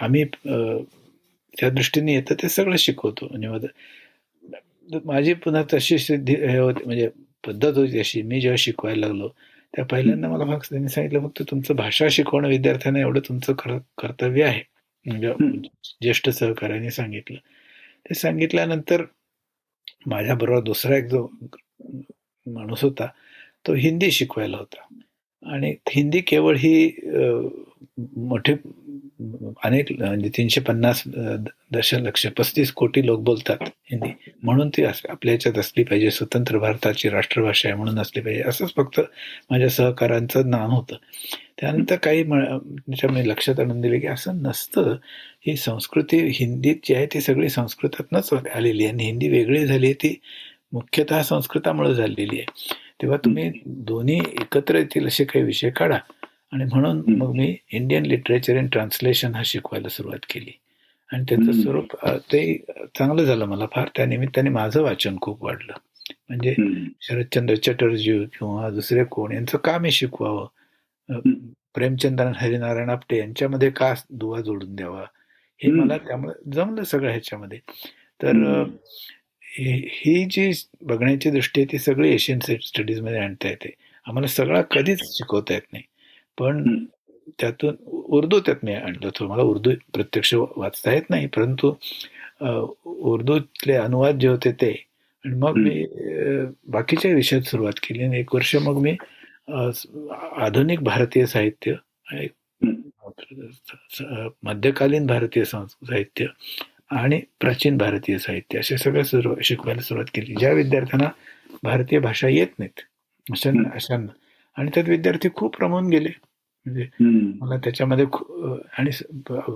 आम्ही त्या दृष्टीने येतं ते सगळं शिकवतो. म्हणजे माझी पुन्हा तशी सिद्धी होती म्हणजे पद्धत होती अशी. मी जेव्हा शिकवायला लागलो त्या पहिल्यांदा मला फक्त त्यांनी सांगितलं फक्त तुमचं भाषा शिकवणं विद्यार्थ्यांना एवढं तुमचं खरं कर्तव्य आहे. ज्येष्ठ सहकार्याने सांगितलं. ते सांगितल्यानंतर माझ्याबरोबर दुसरा एक जो माणूस होता तो हिंदी शिकवायला होता. आणि हिंदी केवळ ही मोठे अनेक म्हणजे तीनशे पन्नास दशलक्ष पस्तीस कोटी लोक बोलतात हिंदी. म्हणून ती आपल्या ह्याच्यात असली पाहिजे स्वतंत्र भारताची राष्ट्रभाषा आहे म्हणून असली पाहिजे. असंच फक्त माझ्या सहकारांचं नाम होतं. त्यानंतर काही मी लक्षात आणून दिले की असं नसतं. ही संस्कृती हिंदीत जी आहे ती सगळी संस्कृतातनंच आलेली आहे. आणि हिंदी वेगळी झाली आहे ती मुख्यतः संस्कृतामुळे झालेली आहे. तेव्हा तुम्ही दोन्ही एकत्र येतील असे काही विषय काढा. आणि म्हणून मग मी इंडियन लिटरेचर इन ट्रान्सलेशन हा शिकवायला सुरुवात केली. आणि त्याचं स्वरूप ते चांगलं झालं मला फार. त्या निमित्ताने माझं वाचन खूप वाढलं. म्हणजे शरदचंद्र चटर्जी किंवा दुसरे कोण यांचं का मी शिकवावं. प्रेमचंद्र हरिनारायण आपटे यांच्यामध्ये का दुवा जोडून द्यावा. हे मला त्यामुळे जमलं सगळं ह्याच्यामध्ये. तर ही जी बघण्याची दृष्टी आहे ती सगळी एशियन स्टडीजमध्ये आणता येते. आम्हाला सगळा कधीच शिकवता येत नाही. पण त्यातून उर्दू त्यात मी आणलं होतं. मला उर्दू प्रत्यक्ष वाचता येत नाही परंतु उर्दूतले अनुवाद जे होते ते. आणि मग मी बाकीच्या विषयात सुरुवात केली आणि एक वर्ष मग मी आधुनिक भारतीय साहित्य मध्यकालीन भारतीय साहित्य आणि प्राचीन भारतीय साहित्य असे सगळं सुरू शिकवायला सुरुवात केली. ज्या विद्यार्थ्यांना भारतीय भाषा येत नाहीत अशा अशांना आणि त्यात विद्यार्थी खूप रमून गेले. म्हणजे मला त्याच्यामध्ये आणि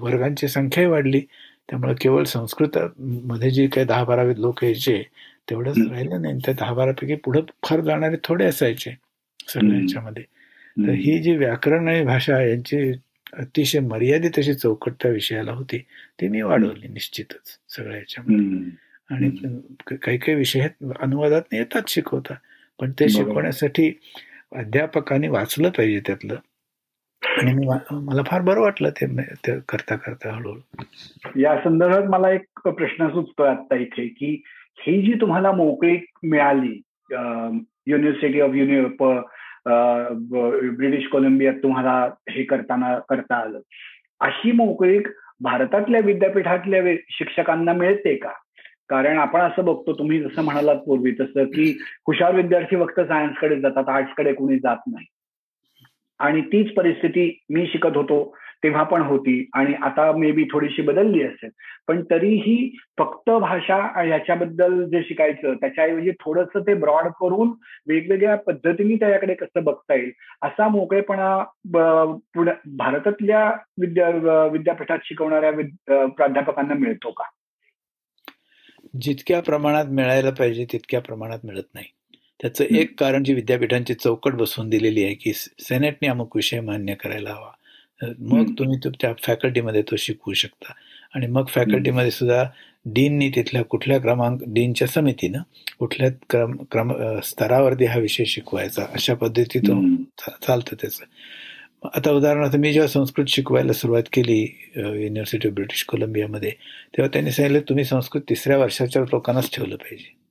वर्गांची संख्याही वाढली. त्यामुळे केवळ संस्कृत मध्ये जे काही दहा बारा लोक यायचे तेवढंच राहिलं नाही. त्या दहा बारापैकी पुढे फार जाणारे थोडे असायचे सगळ्यांच्यामध्ये. तर ही जी व्याकरण आणि भाषा यांची अतिशय मर्यादित अशी चौकट त्या विषयाला होती. ती मी वाढवली निश्चितच सगळ्या याच्यामध्ये. आणि काही काही विषय अनुवादात येतात शिकवता पण ते शिकवण्यासाठी अध्यापकांनी वाचलं पाहिजे त्यातलं. आणि मी मला फार बरं वाटलं ते करता करता हळूहळू. या संदर्भात मला एक प्रश्न सुचतोय आता इथे की ही जी तुम्हाला मोकळी मिळाली युनिव्हर्सिटी ऑफ युनिव्हर्प ब्रिटिश कोलंबियात तुम्हाला हे करताना करता आलं. अशी मोकळीक भारतातल्या विद्यापीठातल्या शिक्षकांना मिळते का? कारण आपण असं बघतो तुम्ही जसं म्हणालात पूर्वी तसं की हुशार विद्यार्थी फक्त सायन्सकडे जातात आर्ट्सकडे कोणी जात नाही. आणि तीच परिस्थिती मी शिकत होतो तेव्हा पण होती आणि आता मे बी थोडीशी बदलली असेल. पण तरीही फक्त भाषा ह्याच्याबद्दल जे शिकायचं त्याच्याऐवजी थोडंसं ते ब्रॉड करून वेगवेगळ्या पद्धतीने त्याच्याकडे कसं बघता येईल असा मोकळेपणा भारतातल्या विद्या विद्यापीठात शिकवणाऱ्या प्राध्यापकांना मिळतो का? जितक्या प्रमाणात मिळायला पाहिजे तितक्या प्रमाणात मिळत नाही. त्याचं एक कारण जी विद्यापीठांची चौकट बसवून दिलेली आहे की सेनेटने अमुक विषय मान्य करायला हवा. मग तुम्ही त्या फॅकल्टीमध्ये तो शिकवू शकता. आणि मग फॅकल्टीमध्ये सुद्धा डीननी तिथल्या कुठल्या क्रमांक डीनच्या समितीनं कुठल्या क्रम क्रम स्तरावरती हा विषय शिकवायचा अशा पद्धतीतून चालतं त्याचं. आता उदाहरणार्थ मी जेव्हा संस्कृत शिकवायला सुरुवात केली युनिव्हर्सिटी ऑफ ब्रिटिश कोलंबियामध्ये तेव्हा त्यांनी सांगितलं तुम्ही संस्कृत तिसऱ्या वर्षाच्या लोकांनाच ठेवलं पाहिजे.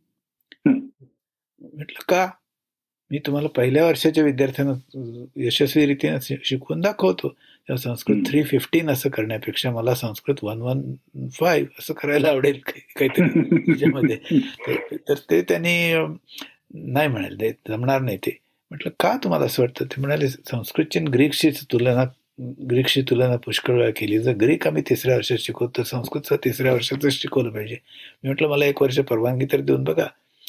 म्हटलं का? मी तुम्हाला पहिल्या वर्षाच्या विद्यार्थ्यांना यशस्वी रीतीने शिकवून दाखवतो. तेव्हा संस्कृत थ्री फिफ्टीन असं करण्यापेक्षा मला संस्कृत वन वन फाईव्ह असं करायला आवडेल काहीतरी त्याच्यामध्ये. तर ते त्यांनी नाही म्हणाले जमणार नाही ते. म्हटलं का तुम्हाला असं वाटतं? ते म्हणाले संस्कृतची ग्रीकशी तुलना ग्रीकशी तुलना पुष्कळ वेळा केली. जर ग्रीक आम्ही तिसऱ्या वर्षात शिकवतो तर संस्कृतचं तिसऱ्या वर्षातच शिकवलं पाहिजे. मी म्हटलं मला एक वर्ष परवानगी तर देऊन बघा.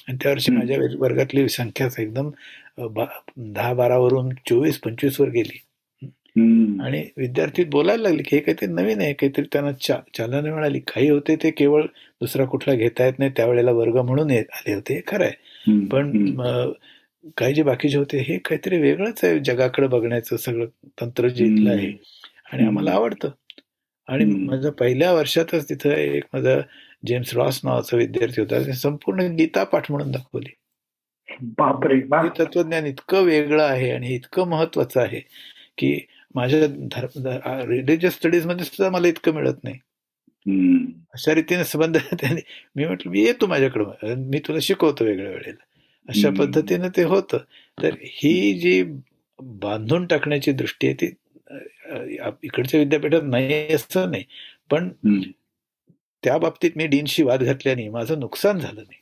आणि त्या वर्षी माझ्या वर्गातली संख्याच एकदम दहा बारावरून चोवीस पंचवीस वर गेली. आणि विद्यार्थी बोलायला लागले की हे काहीतरी नवीन आहे काहीतरी त्यांना चा चालना मिळाली. काही होते ते केवळ दुसरा कुठला घेता येत नाही त्यावेळेला वर्ग म्हणून आले होते हे खरं आहे. पण काही जे बाकीचे होते हे काहीतरी वेगळंच आहे जगाकडे बघण्याचं सगळं तंत्र जे इथलं आहे. आणि आम्हाला आवडतं. आणि माझं पहिल्या वर्षातच तिथं एक माझा जेम्स रॉस नावाचा विद्यार्थी होता. संपूर्ण गीता पाठ म्हणून दाखवली. बापरे तत्वज्ञान इतकं वेगळं आहे आणि इतकं महत्वाचं आहे की माझ्या रिलिजियस स्टडीजमध्ये सुद्धा मला इतकं मिळत नाही. अशा रीतीने संबंध त्यांनी मी म्हटलं मी येतो माझ्याकडं मी तुला शिकवतो वेगळ्या वेळेला. अशा पद्धतीने ते होतं. तर ही जी बांधून टाकण्याची दृष्टी आहे ती इकडच्या विद्यापीठात नाही असं नाही. पण त्या बाबतीत मी डीनशी वाद घातल्याने माझं नुकसान झालं नाही.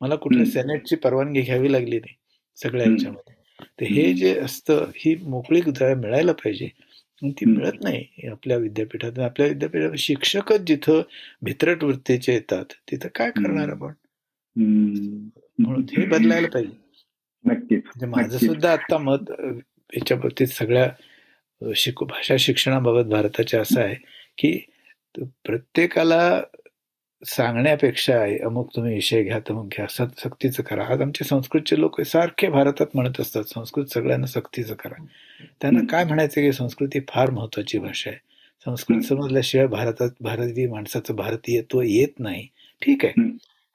मला कुठल्या सेनेटची परवानगी घ्यावी लागली नाही सगळ्या ह्याच्यामध्ये. तर हे जे असतं ही मोकळी मिळायला पाहिजे. ती मिळत नाही आपल्या विद्यापीठात. आपल्या विद्यापीठात शिक्षकच जिथं भित्रट वृत्तीचे येतात तिथं काय करणार आपण? म्हणून हे बदलायला पाहिजे. म्हणजे माझं सुद्धा आता मत याच्या बाबतीत सगळ्या शिक भाषा शिक्षणाबाबत भारताच्या असं आहे की प्रत्येकाला सांगण्यापेक्षा अमुक तुम्ही विषय घ्या अमुक घ्या. सक्तीचं करा. आज आमचे संस्कृतचे लोक सारखे भारतात म्हणत असतात संस्कृत सगळ्यांना सक्तीचं करा. त्यांना काय म्हणायचं की संस्कृत ही फार महत्वाची भाषा आहे. संस्कृत समजल्याशिवाय भारतात भारतीय माणसाचं भारतीयत्व येत नाही. ठीक आहे.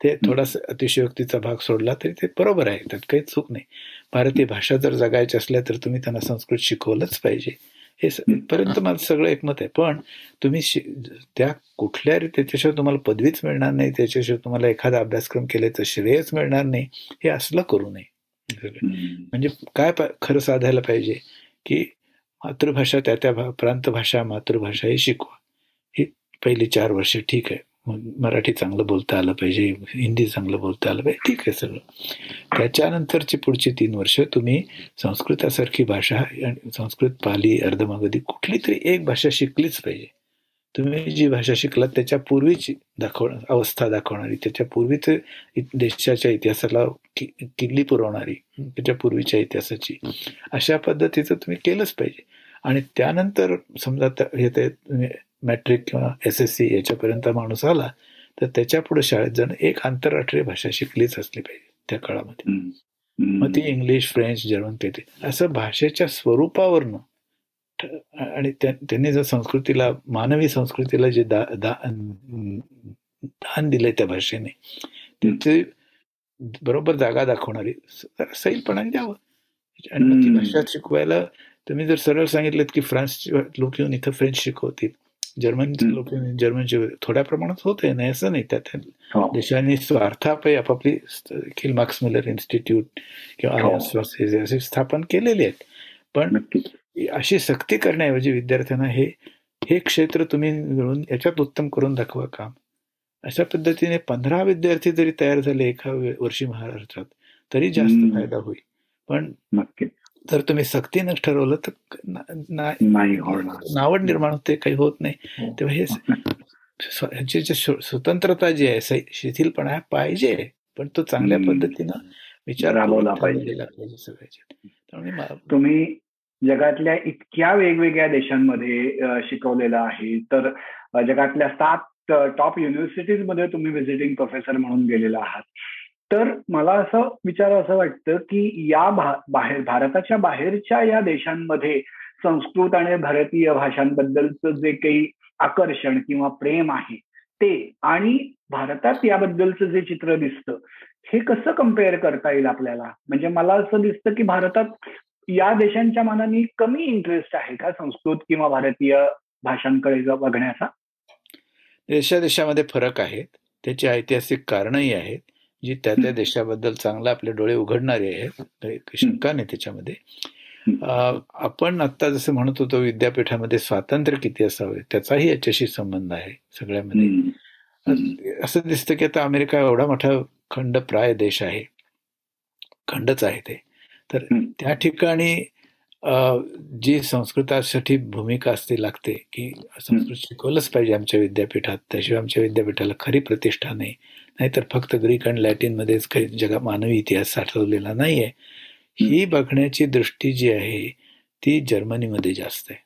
ते थोडासा अतिशयोक्तीचा भाग सोडला तरी ते बरोबर आहे. त्यात काही चूक नाही. भारतीय भाषा जर जगायची असल्या तर तुम्ही त्यांना संस्कृत शिकवलंच पाहिजे. हे पर्यंत माझं सगळं एकमत आहे. पण तुम्ही त्या कुठल्या त्याच्याशिवाय तुम्हाला पदवीच मिळणार नाही त्याच्याशिवाय तुम्हाला एखादा अभ्यासक्रम केल्याचं श्रेयच मिळणार नाही हे असलं करू नये. म्हणजे काय खरं साधायला पाहिजे की मातृभाषा त्या त्या प्रांत भाषा मातृभाषा ही शिकवा. ही पहिली चार वर्ष ठीक आहे. मराठी चांगलं बोलता आलं पाहिजे हिंदी चांगलं बोलता आलं पाहिजे. ठीक आहे सगळं. त्याच्यानंतरची पुढची तीन वर्ष तुम्ही संस्कृतासारखी भाषा संस्कृत पाली अर्धमागधी कुठली तरी एक भाषा शिकलीच पाहिजे. तुम्ही जी भाषा शिकलात त्याच्या पूर्वीची दाखव अवस्था दाखवणारी त्याच्या पूर्वीच देशाच्या इतिहासाला कि किल्ली पुरवणारी त्याच्या पूर्वीच्या इतिहासाची अशा पद्धतीचं तुम्ही केलंच पाहिजे. आणि त्यानंतर समजा हे मॅट्रिक किंवा एस एस सी याच्यापर्यंत माणूस आला तर त्याच्या पुढे शाळेत जाणं एक आंतरराष्ट्रीय भाषा शिकलीच असली पाहिजे त्या काळामध्ये. मग ती इंग्लिश फ्रेंच जर्मन ते असं भाषेच्या स्वरूपावरनं आणि त्यांनी जर संस्कृतीला मानवी संस्कृतीला जे दा दान दिलंय त्या भाषेने त्याचे बरोबर जागा दाखवणारी सैलपणाने द्यावं. आणि मग ती भाषा शिकवायला तुम्ही जर सरळ सांगितलं की फ्रान्स लोक येऊन इथं फ्रेंच शिकवतील जर्मन लोक जर्मन थोड्या प्रमाणात होत नाही असं नाही त्यात हो. देशांनी स्वार्थापायी आपापली खिल मार्क्स मिलर इन्स्टिट्यूट किंवा हो. असे स्थापन केलेले आहेत. पण अशी सक्ती करण्याऐवजी विद्यार्थ्यांना हे हे क्षेत्र तुम्ही मिळून याच्यात उत्तम करून दाखवा काम. अशा पद्धतीने पंधरा विद्यार्थी जरी तयार झाले एका वर्षी महाराष्ट्रात तरी जास्त फायदा होईल. पण नक्की जर तुम्ही सक्तीनं ठरवलं तर नाही नावड निर्माण होते काही होत नाही. हो. तेव्हा हे ह्याची स्वतंत्रता जी आहे शिथिलपणा पाहिजे पण तो चांगल्या पद्धतीनं विचार पाहिजे. त्यामुळे तुम्ही जगातल्या इतक्या वेगवेगळ्या देशांमध्ये शिकवलेलं आहे. तर जगातल्या सात टॉप युनिव्हर्सिटीजमध्ये तुम्ही व्हिजिटिंग प्रोफेसर म्हणून गेलेला आहात. तर मला असं विचार असं वाटतं की या बाहेर भारताच्या बाहेरच्या या देशांमध्ये संस्कृत आणि भारतीय भाषांबद्दलचं जे काही आकर्षण किंवा प्रेम आहे ते आणि भारतात याबद्दलचं जे चित्र दिसतं हे कसं कंपेअर करता येईल आपल्याला? म्हणजे मला असं दिसतं की भारतात या देशांच्या मनाने कमी इंटरेस्ट आहे का संस्कृत किंवा भारतीय भाषांकडे बघण्याचा? देशा देशामध्ये फरक आहेत त्याची ऐतिहासिक कारणही आहेत. जी त्या त्या देशाबद्दल चांगला आपले डोळे उघडणारे आहेत शंका नाही त्याच्यामध्ये. आपण आता जसं म्हणत होतो विद्यापीठामध्ये स्वातंत्र्य किती असावे त्याचाही याच्याशी संबंध आहे सगळ्यामध्ये. असं दिसतं की आता अमेरिका एवढा मोठा खंड प्राय देश आहे खंडच आहे ते. तर त्या ठिकाणी जी संस्कृतासाठी भूमिका असते लागते की संस्कृत शिकवलंच पाहिजे आमच्या विद्यापीठात त्याशिवाय आमच्या विद्यापीठाला खरी प्रतिष्ठा नाही. नाहीतर फक्त ग्रीक आणि लॅटिनमध्येच काही जगा मानवी इतिहास साठवलेला नाहीये. ही बघण्याची दृष्टी जी आहे ती जर्मनीमध्ये जास्त आहे.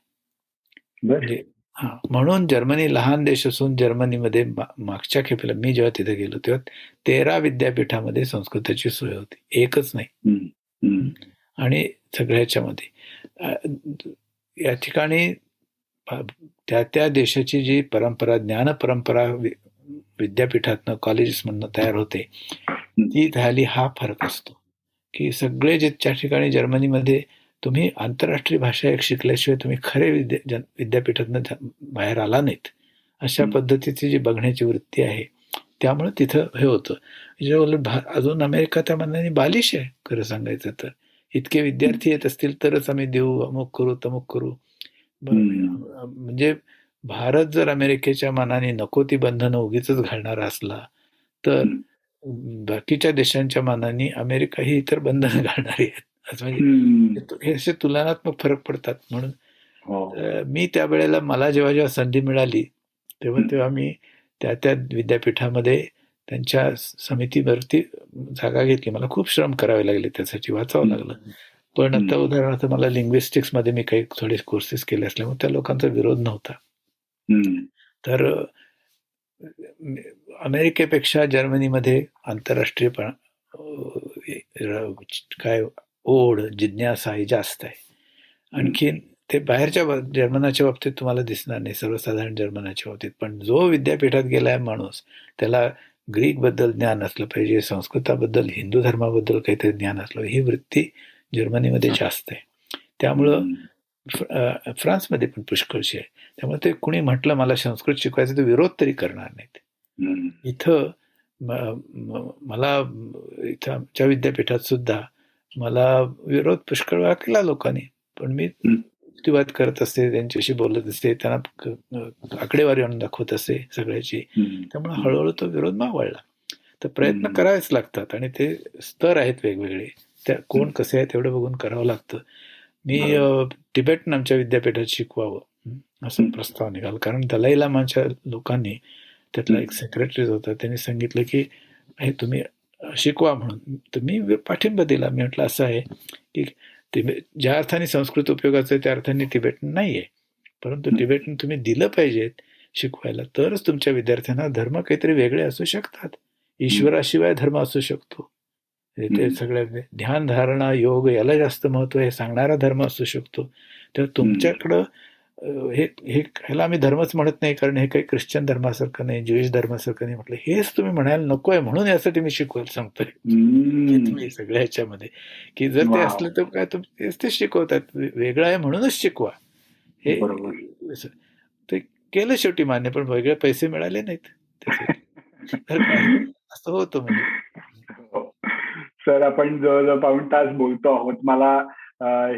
म्हणजे हा म्हणून जर्मनी लहान देश असून जर्मनीमध्ये मागच्या खेपेला मी जेव्हा तिथे गेलो तेव्हा तेरा विद्यापीठामध्ये संस्कृताची सोय होती. एकच नाही. आणि सगळ्याच्या मध्ये या ठिकाणी त्या त्या देशाची जी परंपरा ज्ञान परंपरा विद्यापीठातनं कॉलेजेसमधनं तयार होते. ती झाली हा फरक असतो. की सगळे जे त्या ठिकाणी जर्मनीमध्ये तुम्ही आंतरराष्ट्रीय भाषा एक शिकल्याशिवाय तुम्ही खरे विद्या विद्यापीठातनं बाहेर आला नाहीत. अशा पद्धतीची जी बघण्याची वृत्ती आहे त्यामुळे तिथं हे होतं. अजून अमेरिका त्या मनाने बालिश आहे खरं सांगायचं तर. इतके विद्यार्थी येत असतील तरच आम्ही देऊ अमुक करू तमुक करू. म्हणजे भारत जर अमेरिकेच्या मनाने नको ती बंधनं उगीच घालणारा असला तर बाकीच्या देशांच्या मनाने अमेरिका ही इतर बंधनं घालणारी आहेत. म्हणजे हे असे तुलनात्मक फरक पडतात. म्हणून हो. मी त्या वेळेला मला जेव्हा जेव्हा संधी मिळाली तेव्हा तेव्हा मी त्या त्या विद्यापीठामध्ये त्यांच्या समितीवरती जागा घेतली. मला खूप श्रम करावे लागले त्यासाठी वाचावं लागलं. पण आता उदाहरणार्थ मला लिंग्विस्टिक्समध्ये मी काही थोडे कोर्सेस केले असल्यामुळे त्या लोकांचा विरोध नव्हता. तर अमेरिकेपेक्षा जर्मनीमध्ये आंतरराष्ट्रीय काय ओढ जिज्ञासा ही जास्त आहे. आणखीन ते बाहेरच्या जर्मनाच्या बाबतीत तुम्हाला दिसणार नाही सर्वसाधारण जर्मनाच्या बाबतीत. पण जो विद्यापीठात गेलाय माणूस त्याला ग्रीकबद्दल ज्ञान असलं पाहिजे संस्कृताबद्दल हिंदू धर्माबद्दल काहीतरी ज्ञान असलं ही वृत्ती जर्मनीमध्ये जास्त आहे. त्यामुळं फ्रान्समध्ये पण पुष्कळशी आहे त्यामुळे ते कुणी म्हटलं मला संस्कृत शिकवायचं तर विरोध तरी करणार नाहीत. इथं मला इथं आमच्या विद्यापीठात सुद्धा मला विरोध पुष्कळ वेळा केला लोकांनी. पण मी युक्तिवाद करत असते त्यांच्याशी बोलत असते त्यांना आकडेवारी आणून दाखवत असते सगळ्याची. त्यामुळे हळूहळू तो विरोध मावळला. तर प्रयत्न करावेच लागतात आणि ते स्तर आहेत वेगवेगळे. त्या कोण कसे आहेत तेवढं बघून करावं लागतं. मी टिबेटन आमच्या विद्यापीठात शिकवावं. असं प्रस्ताव निघाला. कारण दलाई लामाच्या लोकांनी त्यातला एक सेक्रेटरी होता. त्यांनी सांगितलं की हे तुम्ही शिकवा म्हणून. तर मी पाठिंबा दिला. मी म्हटलं असं आहे की तिबे ज्या अर्थाने संस्कृत उपयोगाचं आहे त्या अर्थाने तिबेटन नाही आहे परंतु तिबेटन तुम्ही दिलं पाहिजेत शिकवायला तरच तुमच्या विद्यार्थ्यांना धर्म काहीतरी वेगळे असू शकतात. ईश्वराशिवाय धर्म असू शकतो. ते सगळ्या ध्यान धारणा योग याला जास्त महत्त्व हे सांगणारा धर्म असू शकतो. तर तुमच्याकडं हे हे ह्याला आम्ही धर्मच म्हणत नाही कारण हे काही ख्रिश्चन धर्मासारखं नाही ज्युईश धर्मासारखं नाही म्हटलं. हेच तुम्ही म्हणायला नकोय म्हणून यासाठी मी शिकवायला सांगतोय. सगळ्या ह्याच्यामध्ये. की जर ते असलं तर काय तुम्ही तेच शिकवतात. वेगळं आहे म्हणूनच शिकवा. हे ते केलं शेवटी मान्य पण वेगळे पैसे मिळाले नाहीत. असं होतं म्हणजे. सर आपण जवळजवळ पाऊण तास बोलतो आहोत. मला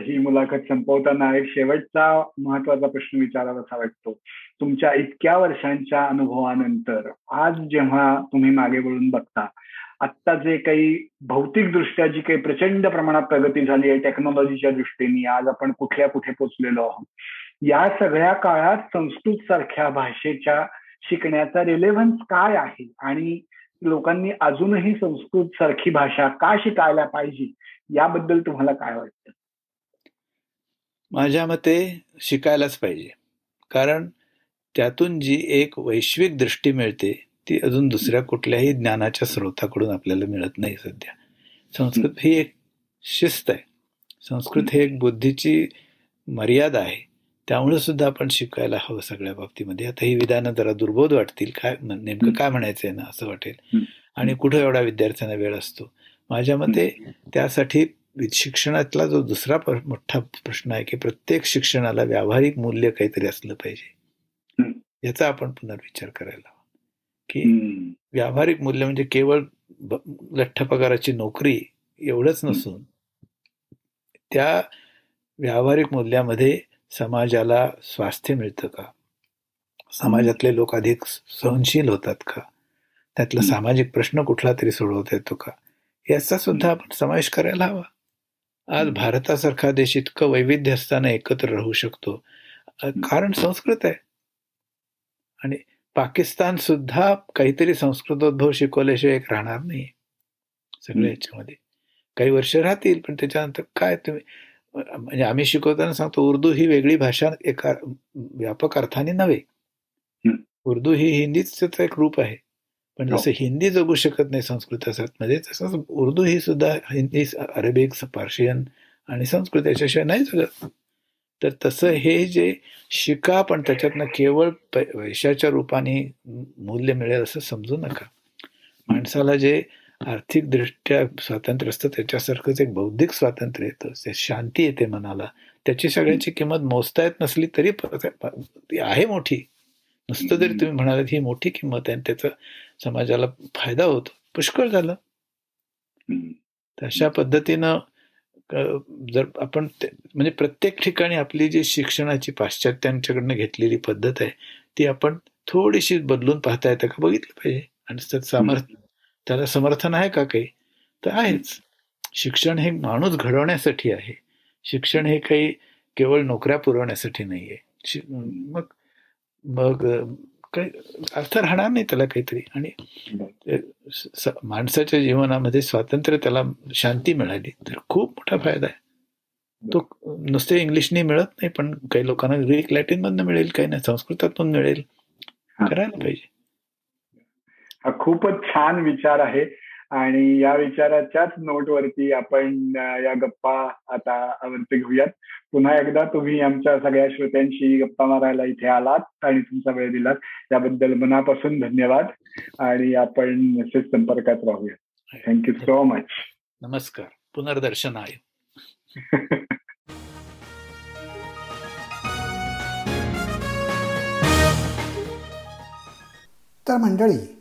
ही मुलाखत संपवताना एक शेवटचा महत्त्वाचा प्रश्न विचारावासा वाटतो. तुमच्या इतक्या वर्षांच्या अनुभवानंतर आज जेव्हा तुम्ही मागे वळून बघता आत्ता जे काही भौतिक दृष्ट्या जी काही प्रचंड प्रमाणात प्रगती झाली आहे टेक्नॉलॉजीच्या दृष्टीने आज आपण कुठल्या कुठे पोचलेलो आहोत? या सगळ्या काळात संस्कृत सारख्या भाषेच्या शिकण्याचा रिलेव्हन्स काय आहे? आणि लोकांनी अजूनही संस्कृत सारखी भाषा का शिकायला पाहिजे? याबद्दल तुम्हाला काय वाटतं? माझ्या मते शिकायलाच पाहिजे. कारण त्यातून जी एक वैश्विक दृष्टी मिळते ती अजून दुसऱ्या कुठल्याही ज्ञानाच्या स्रोताकडून आपल्याला मिळत नाही सध्या. संस्कृत ही. एक शिस्त आहे. संस्कृत ही एक बुद्धीची मर्यादा आहे. त्यामुळे सुद्धा आपण शिकायला हवं सगळ्या बाबतीमध्ये. आता ही विधानं जरा दुर्बोध वाटतील. काय नेमकं काय म्हणायचंय ना असं वाटेल. आणि कुठं एवढा विद्यार्थ्यांना वेळ असतो? माझ्या मते त्यासाठी शिक्षणातला जो दुसरा मोठा प्रश्न आहे की प्रत्येक शिक्षणाला व्यावहारिक मूल्य काहीतरी असलं पाहिजे. याचा आपण पुनर्विचार करायला हवा. की व्यावहारिक मूल्य म्हणजे केवळ लठ्ठ पगाराची नोकरी एवढंच नसून त्या व्यावहारिक मूल्यामध्ये समाजाला स्वास्थ्य मिळतं का? समाजातले लोक अधिक सहनशील होतात का? त्यातला सामाजिक प्रश्न कुठला तरी सोडवता येतो का? याचा सुद्धा आपण समावेश करायला हवा. आज भारतासारखा देश इतकं वैविध्य असताना एकत्र राहू शकतो. कारण संस्कृत आहे. आणि पाकिस्तान सुद्धा काहीतरी संस्कृतोद्भव शिकवल्याशिवाय एक राहणार नाही सगळ्या याच्यामध्ये. काही वर्ष राहतील पण त्याच्यानंतर काय तुम्ही म्हणजे आम्ही शिकवताना सांगतो उर्दू ही वेगळी भाषा एका व्यापक अर्थाने नव्हे. उर्दू ही हिंदीच एक रूप आहे. पण हो. जसं हिंदी जगू शकत नाही संस्कृत मध्ये तसंच उर्दू ही सुद्धा हिंदी अरेबिक पार्शियन आणि संस्कृत याच्याशिवाय नाही जगत. तर तसं हे जे शिका पण त्याच्यातनं केवळ पैशाच्या रूपाने मूल्य मिळेल असं समजू नका. माणसाला जे आर्थिकदृष्ट्या स्वातंत्र्य असतं त्याच्यासारखंच एक बौद्धिक स्वातंत्र्य येतं. शांती येते मनाला. त्याची सगळ्याची किंमत मोजता येत नसली तरी आहे मोठी. नुसतं जरी तुम्ही म्हणालात ही मोठी किंमत आहे त्याचा समाजाला फायदा होतो. पुष्कळ झालं. अशा पद्धतीनं जर आपण म्हणजे प्रत्येक ठिकाणी आपली जी शिक्षणाची पाश्चात्यांच्याकडनं घेतलेली पद्धत आहे ती आपण थोडीशी बदलून पाहता येतं का? बघितलं पाहिजे. आणि त्यात सामर्थ्य त्याला समर्थन आहे का काही? तर आहेच. शिक्षण हे माणूस घडवण्यासाठी आहे. शिक्षण हे काही केवळ नोकऱ्या पुरवण्यासाठी नाही आहे मग मग काही अर्थ राहणार नाही त्याला काहीतरी. आणि माणसाच्या जीवनामध्ये स्वातंत्र्य त्याला शांती मिळाली. तर खूप मोठा फायदा आहे. तो नुसते इंग्लिशने मिळत नाही पण काही लोकांना ग्रीक लॅटिन मधनं मिळेल काही नाही संस्कृतातून मिळेल. करायला पाहिजे. हा खूपच छान विचार आहे. आणि या विचाराच्याच नोटवरती आपण या गप्पा आता वरती घेऊयात. पुन्हा एकदा तुम्ही आमच्या सगळ्या श्रोत्यांशी गप्पा मारायला इथे आलात आणि तुमचा वेळ दिलात. त्याबद्दल मनापासून धन्यवाद. आणि आपण असेच संपर्कात राहूया. थँक्यू सो मच नमस्कार. पुनर्दर्शन आहे. तर मंडळी